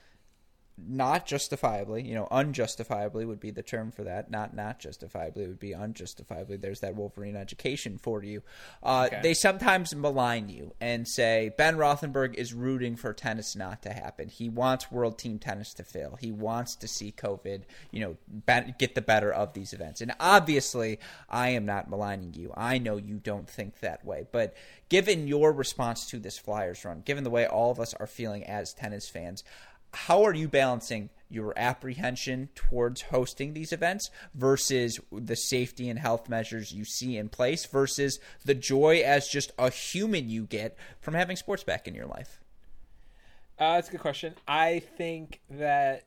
not justifiably, you know, unjustifiably would be the term for that. Not not justifiably would be unjustifiably. There's that Wolverine education for you. Uh, Okay. They sometimes malign you and say Ben Rothenberg is rooting for tennis not to happen. He wants World Team Tennis to fail. He wants to see COVID, you know, be- get the better of these events. And obviously, I am not maligning you. I know you don't think that way. But given your response to this Flyers run, given the way all of us are feeling as tennis fans, how are you balancing your apprehension towards hosting these events versus the safety and health measures you see in place versus the joy as just a human you get from having sports back in your life? Uh, that's a good question. I think that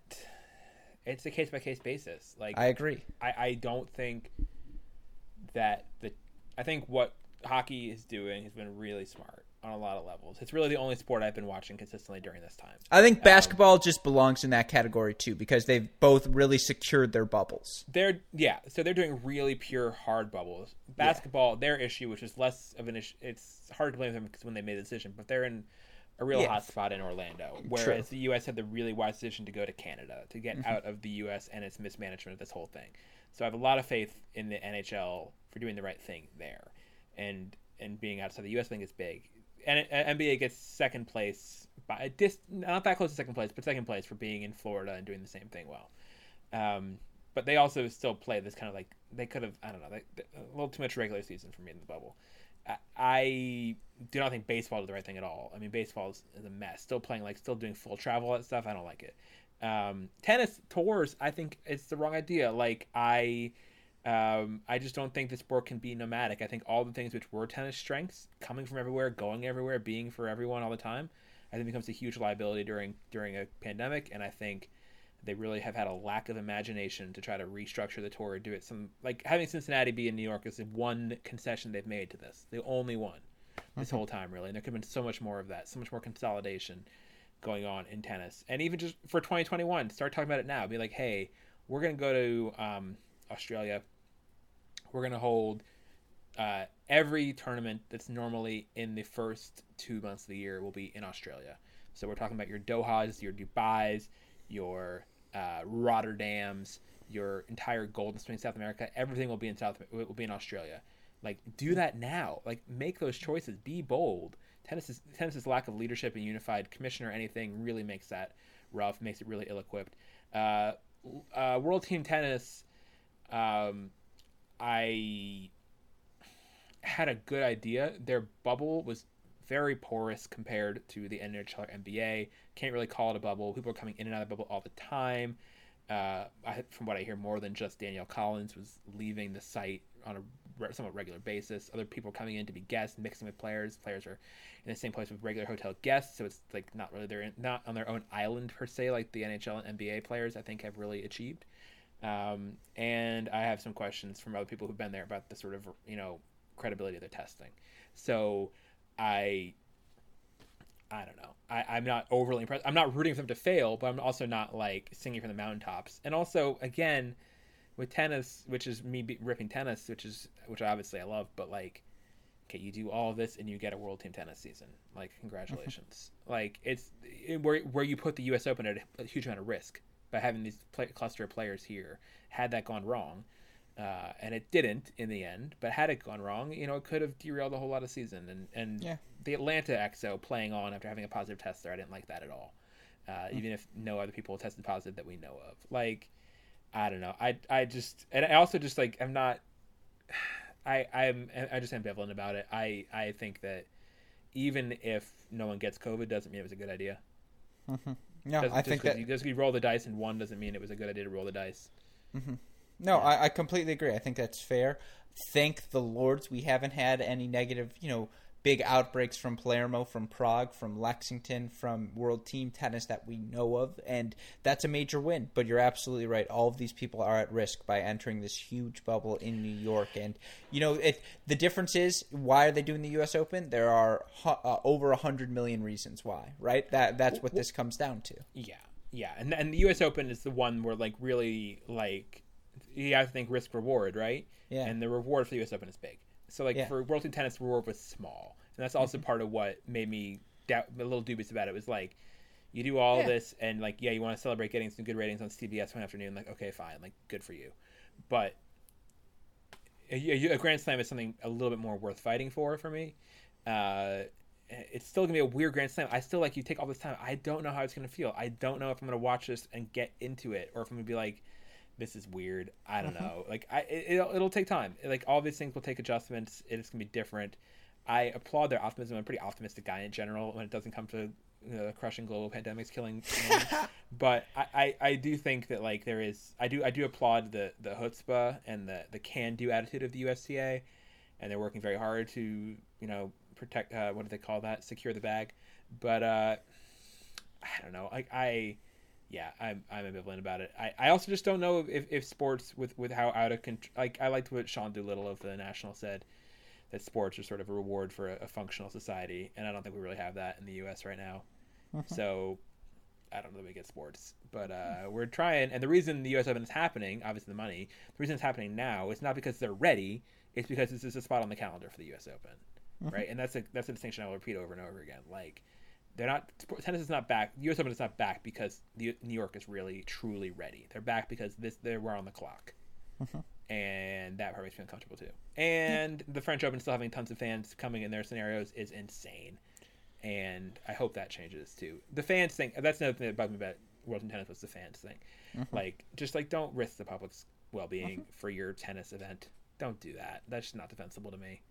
it's a case by case basis. Like I agree. I, I don't think that the I think what hockey is doing has been really smart on a lot of levels. It's really the only sport I've been watching consistently during this time. I think um, basketball just belongs in that category too because they've both really secured their bubbles. They're yeah, so they're doing really pure hard bubbles. Basketball, their issue, which is less of an issue, it's hard to blame them because when they made the decision, but they're in a real Yeah. hot spot in Orlando, whereas the U.S. had the really wise decision to go to Canada to get mm-hmm. out of the U.S. and its mismanagement of this whole thing. So I have a lot of faith in the NHL for doing the right thing there, and and being outside the U.S. I think is big. And uh, NBA gets second place by dis, not that close to second place, but second place for being in Florida and doing the same thing well. Um, but they also still play this kind of like they could have I don't know they, they- a little too much regular season for me in the bubble. I, I do not think baseball is the right thing at all. I mean, baseball is, is a mess. Still playing like still doing full travel and stuff. I don't like it. Um, tennis tours, I think it's the wrong idea. Like I, um, I just don't think the sport can be nomadic. I think all the things which were tennis strengths, coming from everywhere, going everywhere, being for everyone all the time, I think becomes a huge liability during during a pandemic. And I think they really have had a lack of imagination to try to restructure the tour and do it some like having Cincinnati be in New York is the one concession they've made to this, the only one this whole time really. And there could have been so much more of that, so much more consolidation going on in tennis, and even just for 2021, start talking about it now. Be like, hey, we're gonna go to um, Australia. We're gonna hold uh, every tournament that's normally in the first two months of the year will be in Australia. So we're talking about your Dohas, your Dubai's, your uh, Rotterdams, your entire Golden Spring South America. Everything will be in South will be in Australia. Like do that now. Like make those choices. Be bold. Tennis's tennis's lack of leadership and unified commissioner anything really makes that rough. Makes it really ill-equipped. Uh, uh, World Team Tennis. Um, I had a good idea. Their bubble was very porous compared to the NHL NBA. Can't really call it a bubble. People are coming in and out of the bubble all the time. Uh, I, from what I hear, more than just Danielle Collins was leaving the site on a somewhat regular basis. Other people coming in to be guests, mixing with players. Players are in the same place with regular hotel guests, so it's like not really they're not on their own island per se, like the NHL and NBA players. I think have really achieved. Um, and I have some questions from other people who've been there about the sort of you know credibility of their testing. So I I don't know. I, I'm not overly impressed. I'm not rooting for them to fail, but I'm also not like singing from the mountaintops. And also, again, with tennis, which is me be, ripping tennis, which is which obviously I love, but like, okay, you do all of this and you get a World Team Tennis season. Like, congratulations. like, it's it, where where you put the U.S. Open at a, a huge amount of risk by having these play, cluster of players here. Had that gone wrong, uh, and it didn't in the end. But had it gone wrong, you know, it could have derailed the whole lot of season. And and Yeah. the Atlanta EXO playing on after having a positive test there, I didn't like that at all. Uh, Even if no other people tested positive that we know of, like I don't know. I I just and I also just like I'm not. I I'm I just ambivalent about it. I I think that even if no one gets COVID, doesn't mean it was a good idea. No, Doesn't, I think that you, just you roll the dice and one doesn't mean it was a good idea to roll the dice. Mm-hmm. No, I, I completely agree. I think that's fair. Thank the Lords we haven't had any negative, you know, big outbreaks from Palermo, from Prague, from Lexington, from World Team Tennis that we know of, and that's a major win. But you're absolutely right. All of these people are at risk by entering this huge bubble in New York, and you know it, the difference is why are they doing the U.S. Open? There are uh, over a hundred million reasons why, right? That that's what this comes down to. Yeah, yeah, and and the U.S. Open is the one where like really like you have to think risk reward, right? Yeah. And the reward for the U.S. Open is big. So like Yeah. for World Team Tennis, the reward was small, and that's also Mm-hmm. part of what made me doubt, a little dubious about it. Was like, you do all Yeah. this, and like, yeah, you want to celebrate getting some good ratings on CBS one afternoon. Like, okay, fine, like, good for you, but a, a Grand Slam is something a little bit more worth fighting for for me. Uh, it's still gonna be a weird Grand Slam. I still like you take all this time. I don't know how it's gonna feel. I don't know if I'm gonna watch this and get into it, or if I'm gonna be like, this is weird. I don't know. Like I, it, it'll, it'll take time. Like all these things will take adjustments. It's gonna be different. I applaud their optimism. I'm a pretty optimistic guy in general when it doesn't come to you know, the crushing global pandemics killing. but I, I, I do think that like there is I do I do applaud the the chutzpah and the the can do attitude of the USTA, and they're working very hard to you know protect uh, what do they call that secure the bag, but uh, I don't know I I yeah I'm I'm ambivalent about it. I, I also just don't know if, if sports with with how out of control like I liked what Sean Doolittle of the National said that sports are sort of a reward for a, a functional society, and I don't think we really have that in the U.S. right now. So I don't know that we get sports, but uh, we're trying. And the reason the U.S. Open is happening, obviously the money, the reason it's happening now is not because they're ready. It's because this is a spot on the calendar for the U.S. Open, right? And that's a that's a distinction I will repeat over and over again. Like they're not tennis is not back. The U.S. Open is not back because the, New York is really truly ready. They're back because this they we're on the clock. Mm-hmm. And that part makes me uncomfortable too. And the French Open still having tons of fans coming in their scenarios is insane and I hope that changes too. The fans thing that's another thing that bugged me about World Tennis was the fans thing. Mm-hmm. Like, just like don't risk the public's well being mm-hmm. for your tennis event. Don't do that. That's just not defensible to me.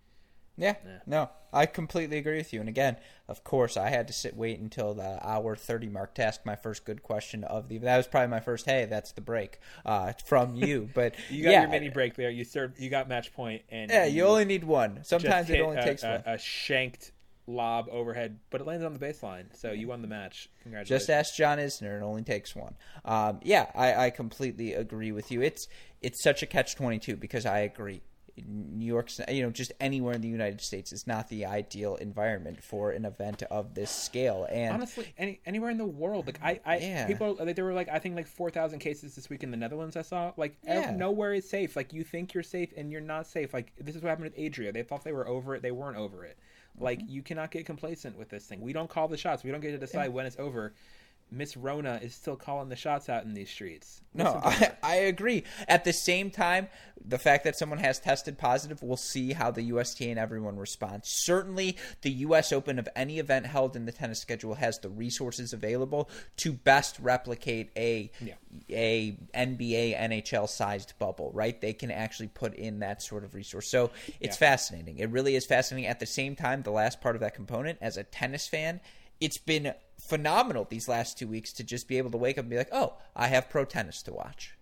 Yeah, Yeah. no, I completely agree with you. And again, of course, I had to sit wait until the hour thirty mark to ask my first good question of the. That was probably my first. Hey, that's the break uh, from you. But You got yeah, your mini break there. You served. You got match point, and Yeah, you only need one. Sometimes it only a, takes a, one. a shanked lob overhead, but it landed on the baseline. So you won the match. Congratulations. Just ask John Isner. It only takes one. Um, yeah, I, I completely agree with you. It's it's such a catch twenty two because I agree. New York's, you know, just anywhere in the United States is not the ideal environment for an event of this scale. And Honestly, any anywhere in the world, like I, I Yeah. people, like, there were like I think like four thousand cases this week in the Netherlands. I saw like Yeah. nowhere is safe. Like you think you're safe and you're not safe. Like this is what happened with Adria. They thought they were over it. They weren't over it. Like Mm-hmm. you cannot get complacent with this thing. We don't call the shots. We don't get to decide when it's over. Miss Rona is still calling the shots out in these streets. No, I. I agree. At the same time, the fact that someone has tested positive, we'll see how the USTA and everyone responds. Certainly, the U.S. Open of any event held in the tennis schedule has the resources available to best replicate a Yeah. a NBA NHL sized bubble. Right? They can actually put in that sort of resource. So it's Yeah. fascinating. It really is fascinating. At the same time, the last part of that component, as a tennis fan, it's been phenomenal these last two weeks to just be able to wake up and be like, oh, I have pro tennis to watch.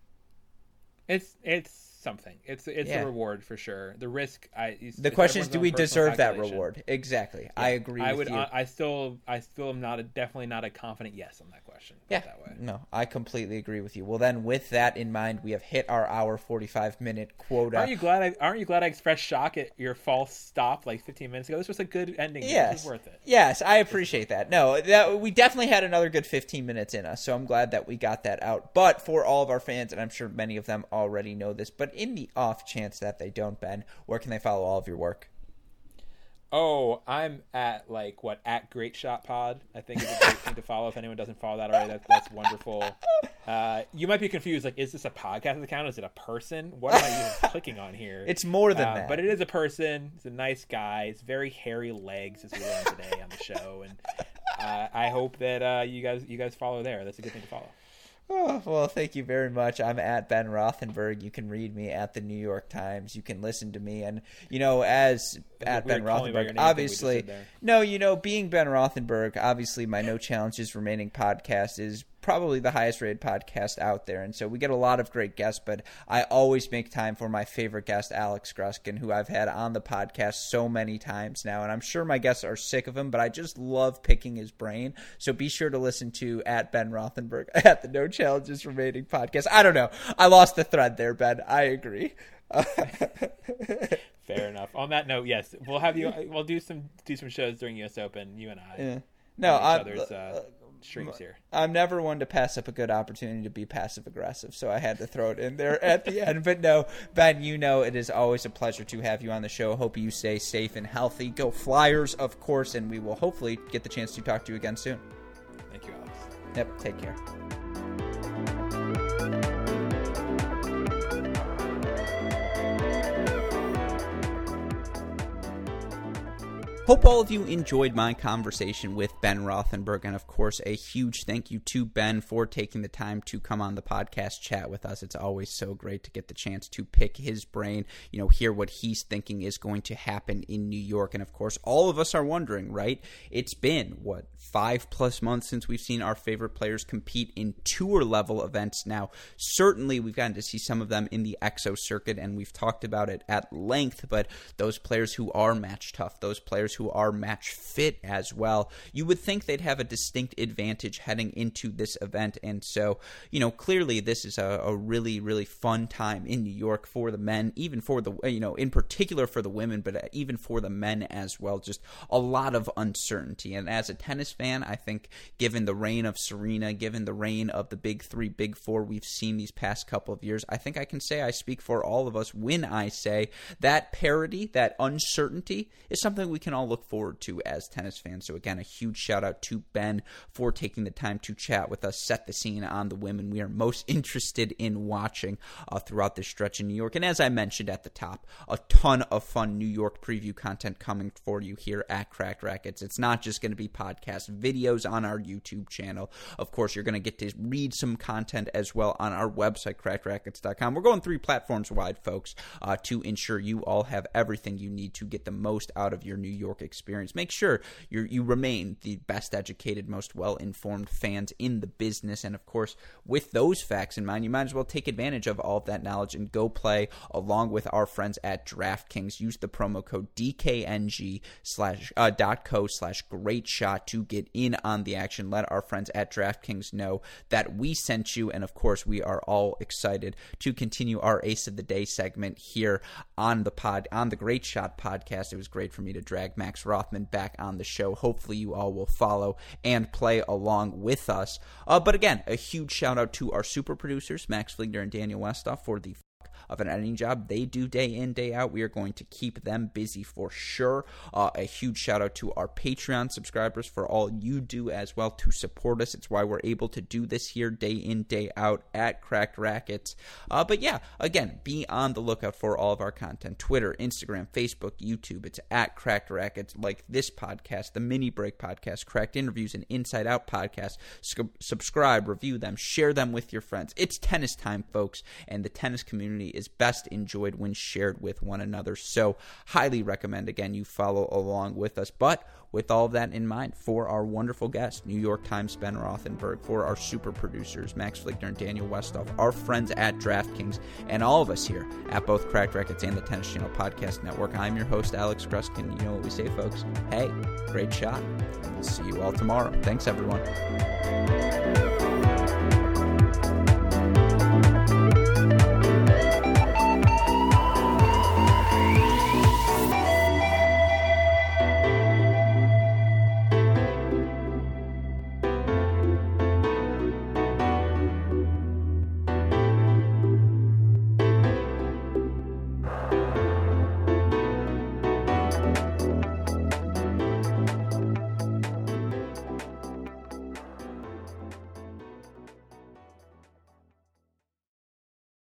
It's it's something. It's it's Yeah. a reward for sure. The risk. I The question is, do we deserve that reward? Exactly. I agree. I with would. you. I, I still. I still am not a definitely not a confident yes on that question. Yeah. That way. No, I completely agree with you. Well, then, with that in mind, we have hit our hour forty-five minute quota. Aren't you glad? I, aren't you glad I expressed shock at your false stop like 15 minutes ago? This was a good ending. Yes, This was worth it. Yes, I appreciate that. No, that we definitely had another good 15 minutes in us, so I'm glad that we got that out. But for all of our fans, and I'm sure many of them already know this, but in the off chance that they don't, Ben, where can they follow all of your work? Oh, I'm at like what at Great Shot Pod. I think it's a great thing to follow. If anyone doesn't follow that already, that, that's wonderful. Uh, you might be confused. Like, is this a podcast account? Is it a person? What am I even clicking on here? It's more than Uh, that. But it is a person. He's a nice guy. He's very hairy legs, as we learned today on the show. And uh, I hope that uh, you guys you guys follow there. That's a good thing to follow. Oh, well, thank you very much. I'm at Ben Rothenberg. You can read me at the New York Times. You can listen to me, and you know, as at Ben calling by your Rothenberg, name thing we just obviously, no, you know, being Ben Rothenberg, obviously, my No Challenges Remaining podcast is probably the highest rated podcast out there. And so we get a lot of great guests, but I always make time for my favorite guest, Alex Gruskin, who I've had on the podcast so many times now. And I'm sure my guests are sick of him, but I just love picking his brain. So be sure to listen to at Ben Rothenberg at the No Challenges Remaining podcast. I don't know. I lost the thread there, Ben. I agree. Fair enough. On that note, yes, we'll have you. We'll do some do some shows during U.S. Open. You and I. Yeah. No, each I'm, other's uh, streams here. I'm never one to pass up a good opportunity to be passive aggressive, so I had to throw it in there at the end. But no, Ben, you know it is always a pleasure to have you on the show. Hope you stay safe and healthy. Go Flyers, of course, and we will hopefully get the chance to talk to you again soon. Thank you, Alex. Yep, take care. Hope all of you enjoyed my conversation with Ben Rothenberg. And of course, a huge thank you to Ben for taking the time to come on the podcast, chat with us. It's always so great to get the chance to pick his brain, you know, hear what he's thinking is going to happen in New York. And of course, all of us are wondering, right? It's been, what, five plus months since we've seen our favorite players compete in tour level events now. Certainly, we've gotten to see some of them in the Exo circuit, and we've talked about it at length, but those players who are match tough, those players who are match fit as well, you would think they'd have a distinct advantage heading into this event. And so, you know, clearly this is a, a really, really fun time in New York for the men, even for the, you know, in particular for the women, but uh, even for the men as well. Just a lot of uncertainty. And as a tennis fan, I think given the reign of Serena, given the reign of the big three, big four we've seen these past couple of years, I think I can say I speak for all of us when I say that parity, that uncertainty is something we can all look forward to as tennis fans. So, again, a huge shout out to Ben for taking the time to chat with us, set the scene on the women we are most interested in watching uh, throughout this stretch in New York. And as I mentioned at the top, a ton of fun New York preview content coming for you here at Cracked Racquets. It's not just going to be podcast videos on our YouTube channel. Of course, you're going to get to read some content as well on our website, crackedracquets.com. We're going three platforms wide, folks, uh, to ensure you all have everything you need to get the most out of your New York experience. Make sure you you remain the best educated, most well informed fans in the business. And of course, with those facts in mind, you might as well take advantage of all of that knowledge and go play along with our friends at DraftKings. Use the promo code DKNG slash uh, dot co slash great shot to get in on the action. Let our friends at DraftKings know that we sent you. And of course, we are all excited to continue our Ace of the Day segment here on the pod, on the Great Shot podcast. It was great for me to drag Max Rothman back on the show. Hopefully, you all will follow and play along with us. Uh, but again, a huge shout out to our super producers, Max Fligner and Daniel Westoff, for the of an editing job they do day in, day out. We are going to keep them busy for sure. Uh, a huge shout out to our Patreon subscribers for all you do as well to support us. It's why we're able to do this here day in, day out at Cracked Racquets. Uh, but yeah, again, be on the lookout for all of our content Twitter, Instagram, Facebook, YouTube. It's at Cracked Racquets, like this podcast, the Mini Break podcast, Cracked Interviews, and Inside Out podcast. Sc- subscribe, review them, share them with your friends. It's tennis time, folks, and the tennis community is best enjoyed when shared with one another. So, highly recommend again you follow along with us. But with all of that in mind, for our wonderful guest, New York Times Ben Rothenberg, for our super producers, Max Flickner and Daniel Westoff, our friends at DraftKings, and all of us here at both Cracked Racquets and the Tennis Channel Podcast Network, I'm your host, Alex Gruskin. You know what we say, folks. Hey, great shot. And we'll see you all tomorrow. Thanks, everyone.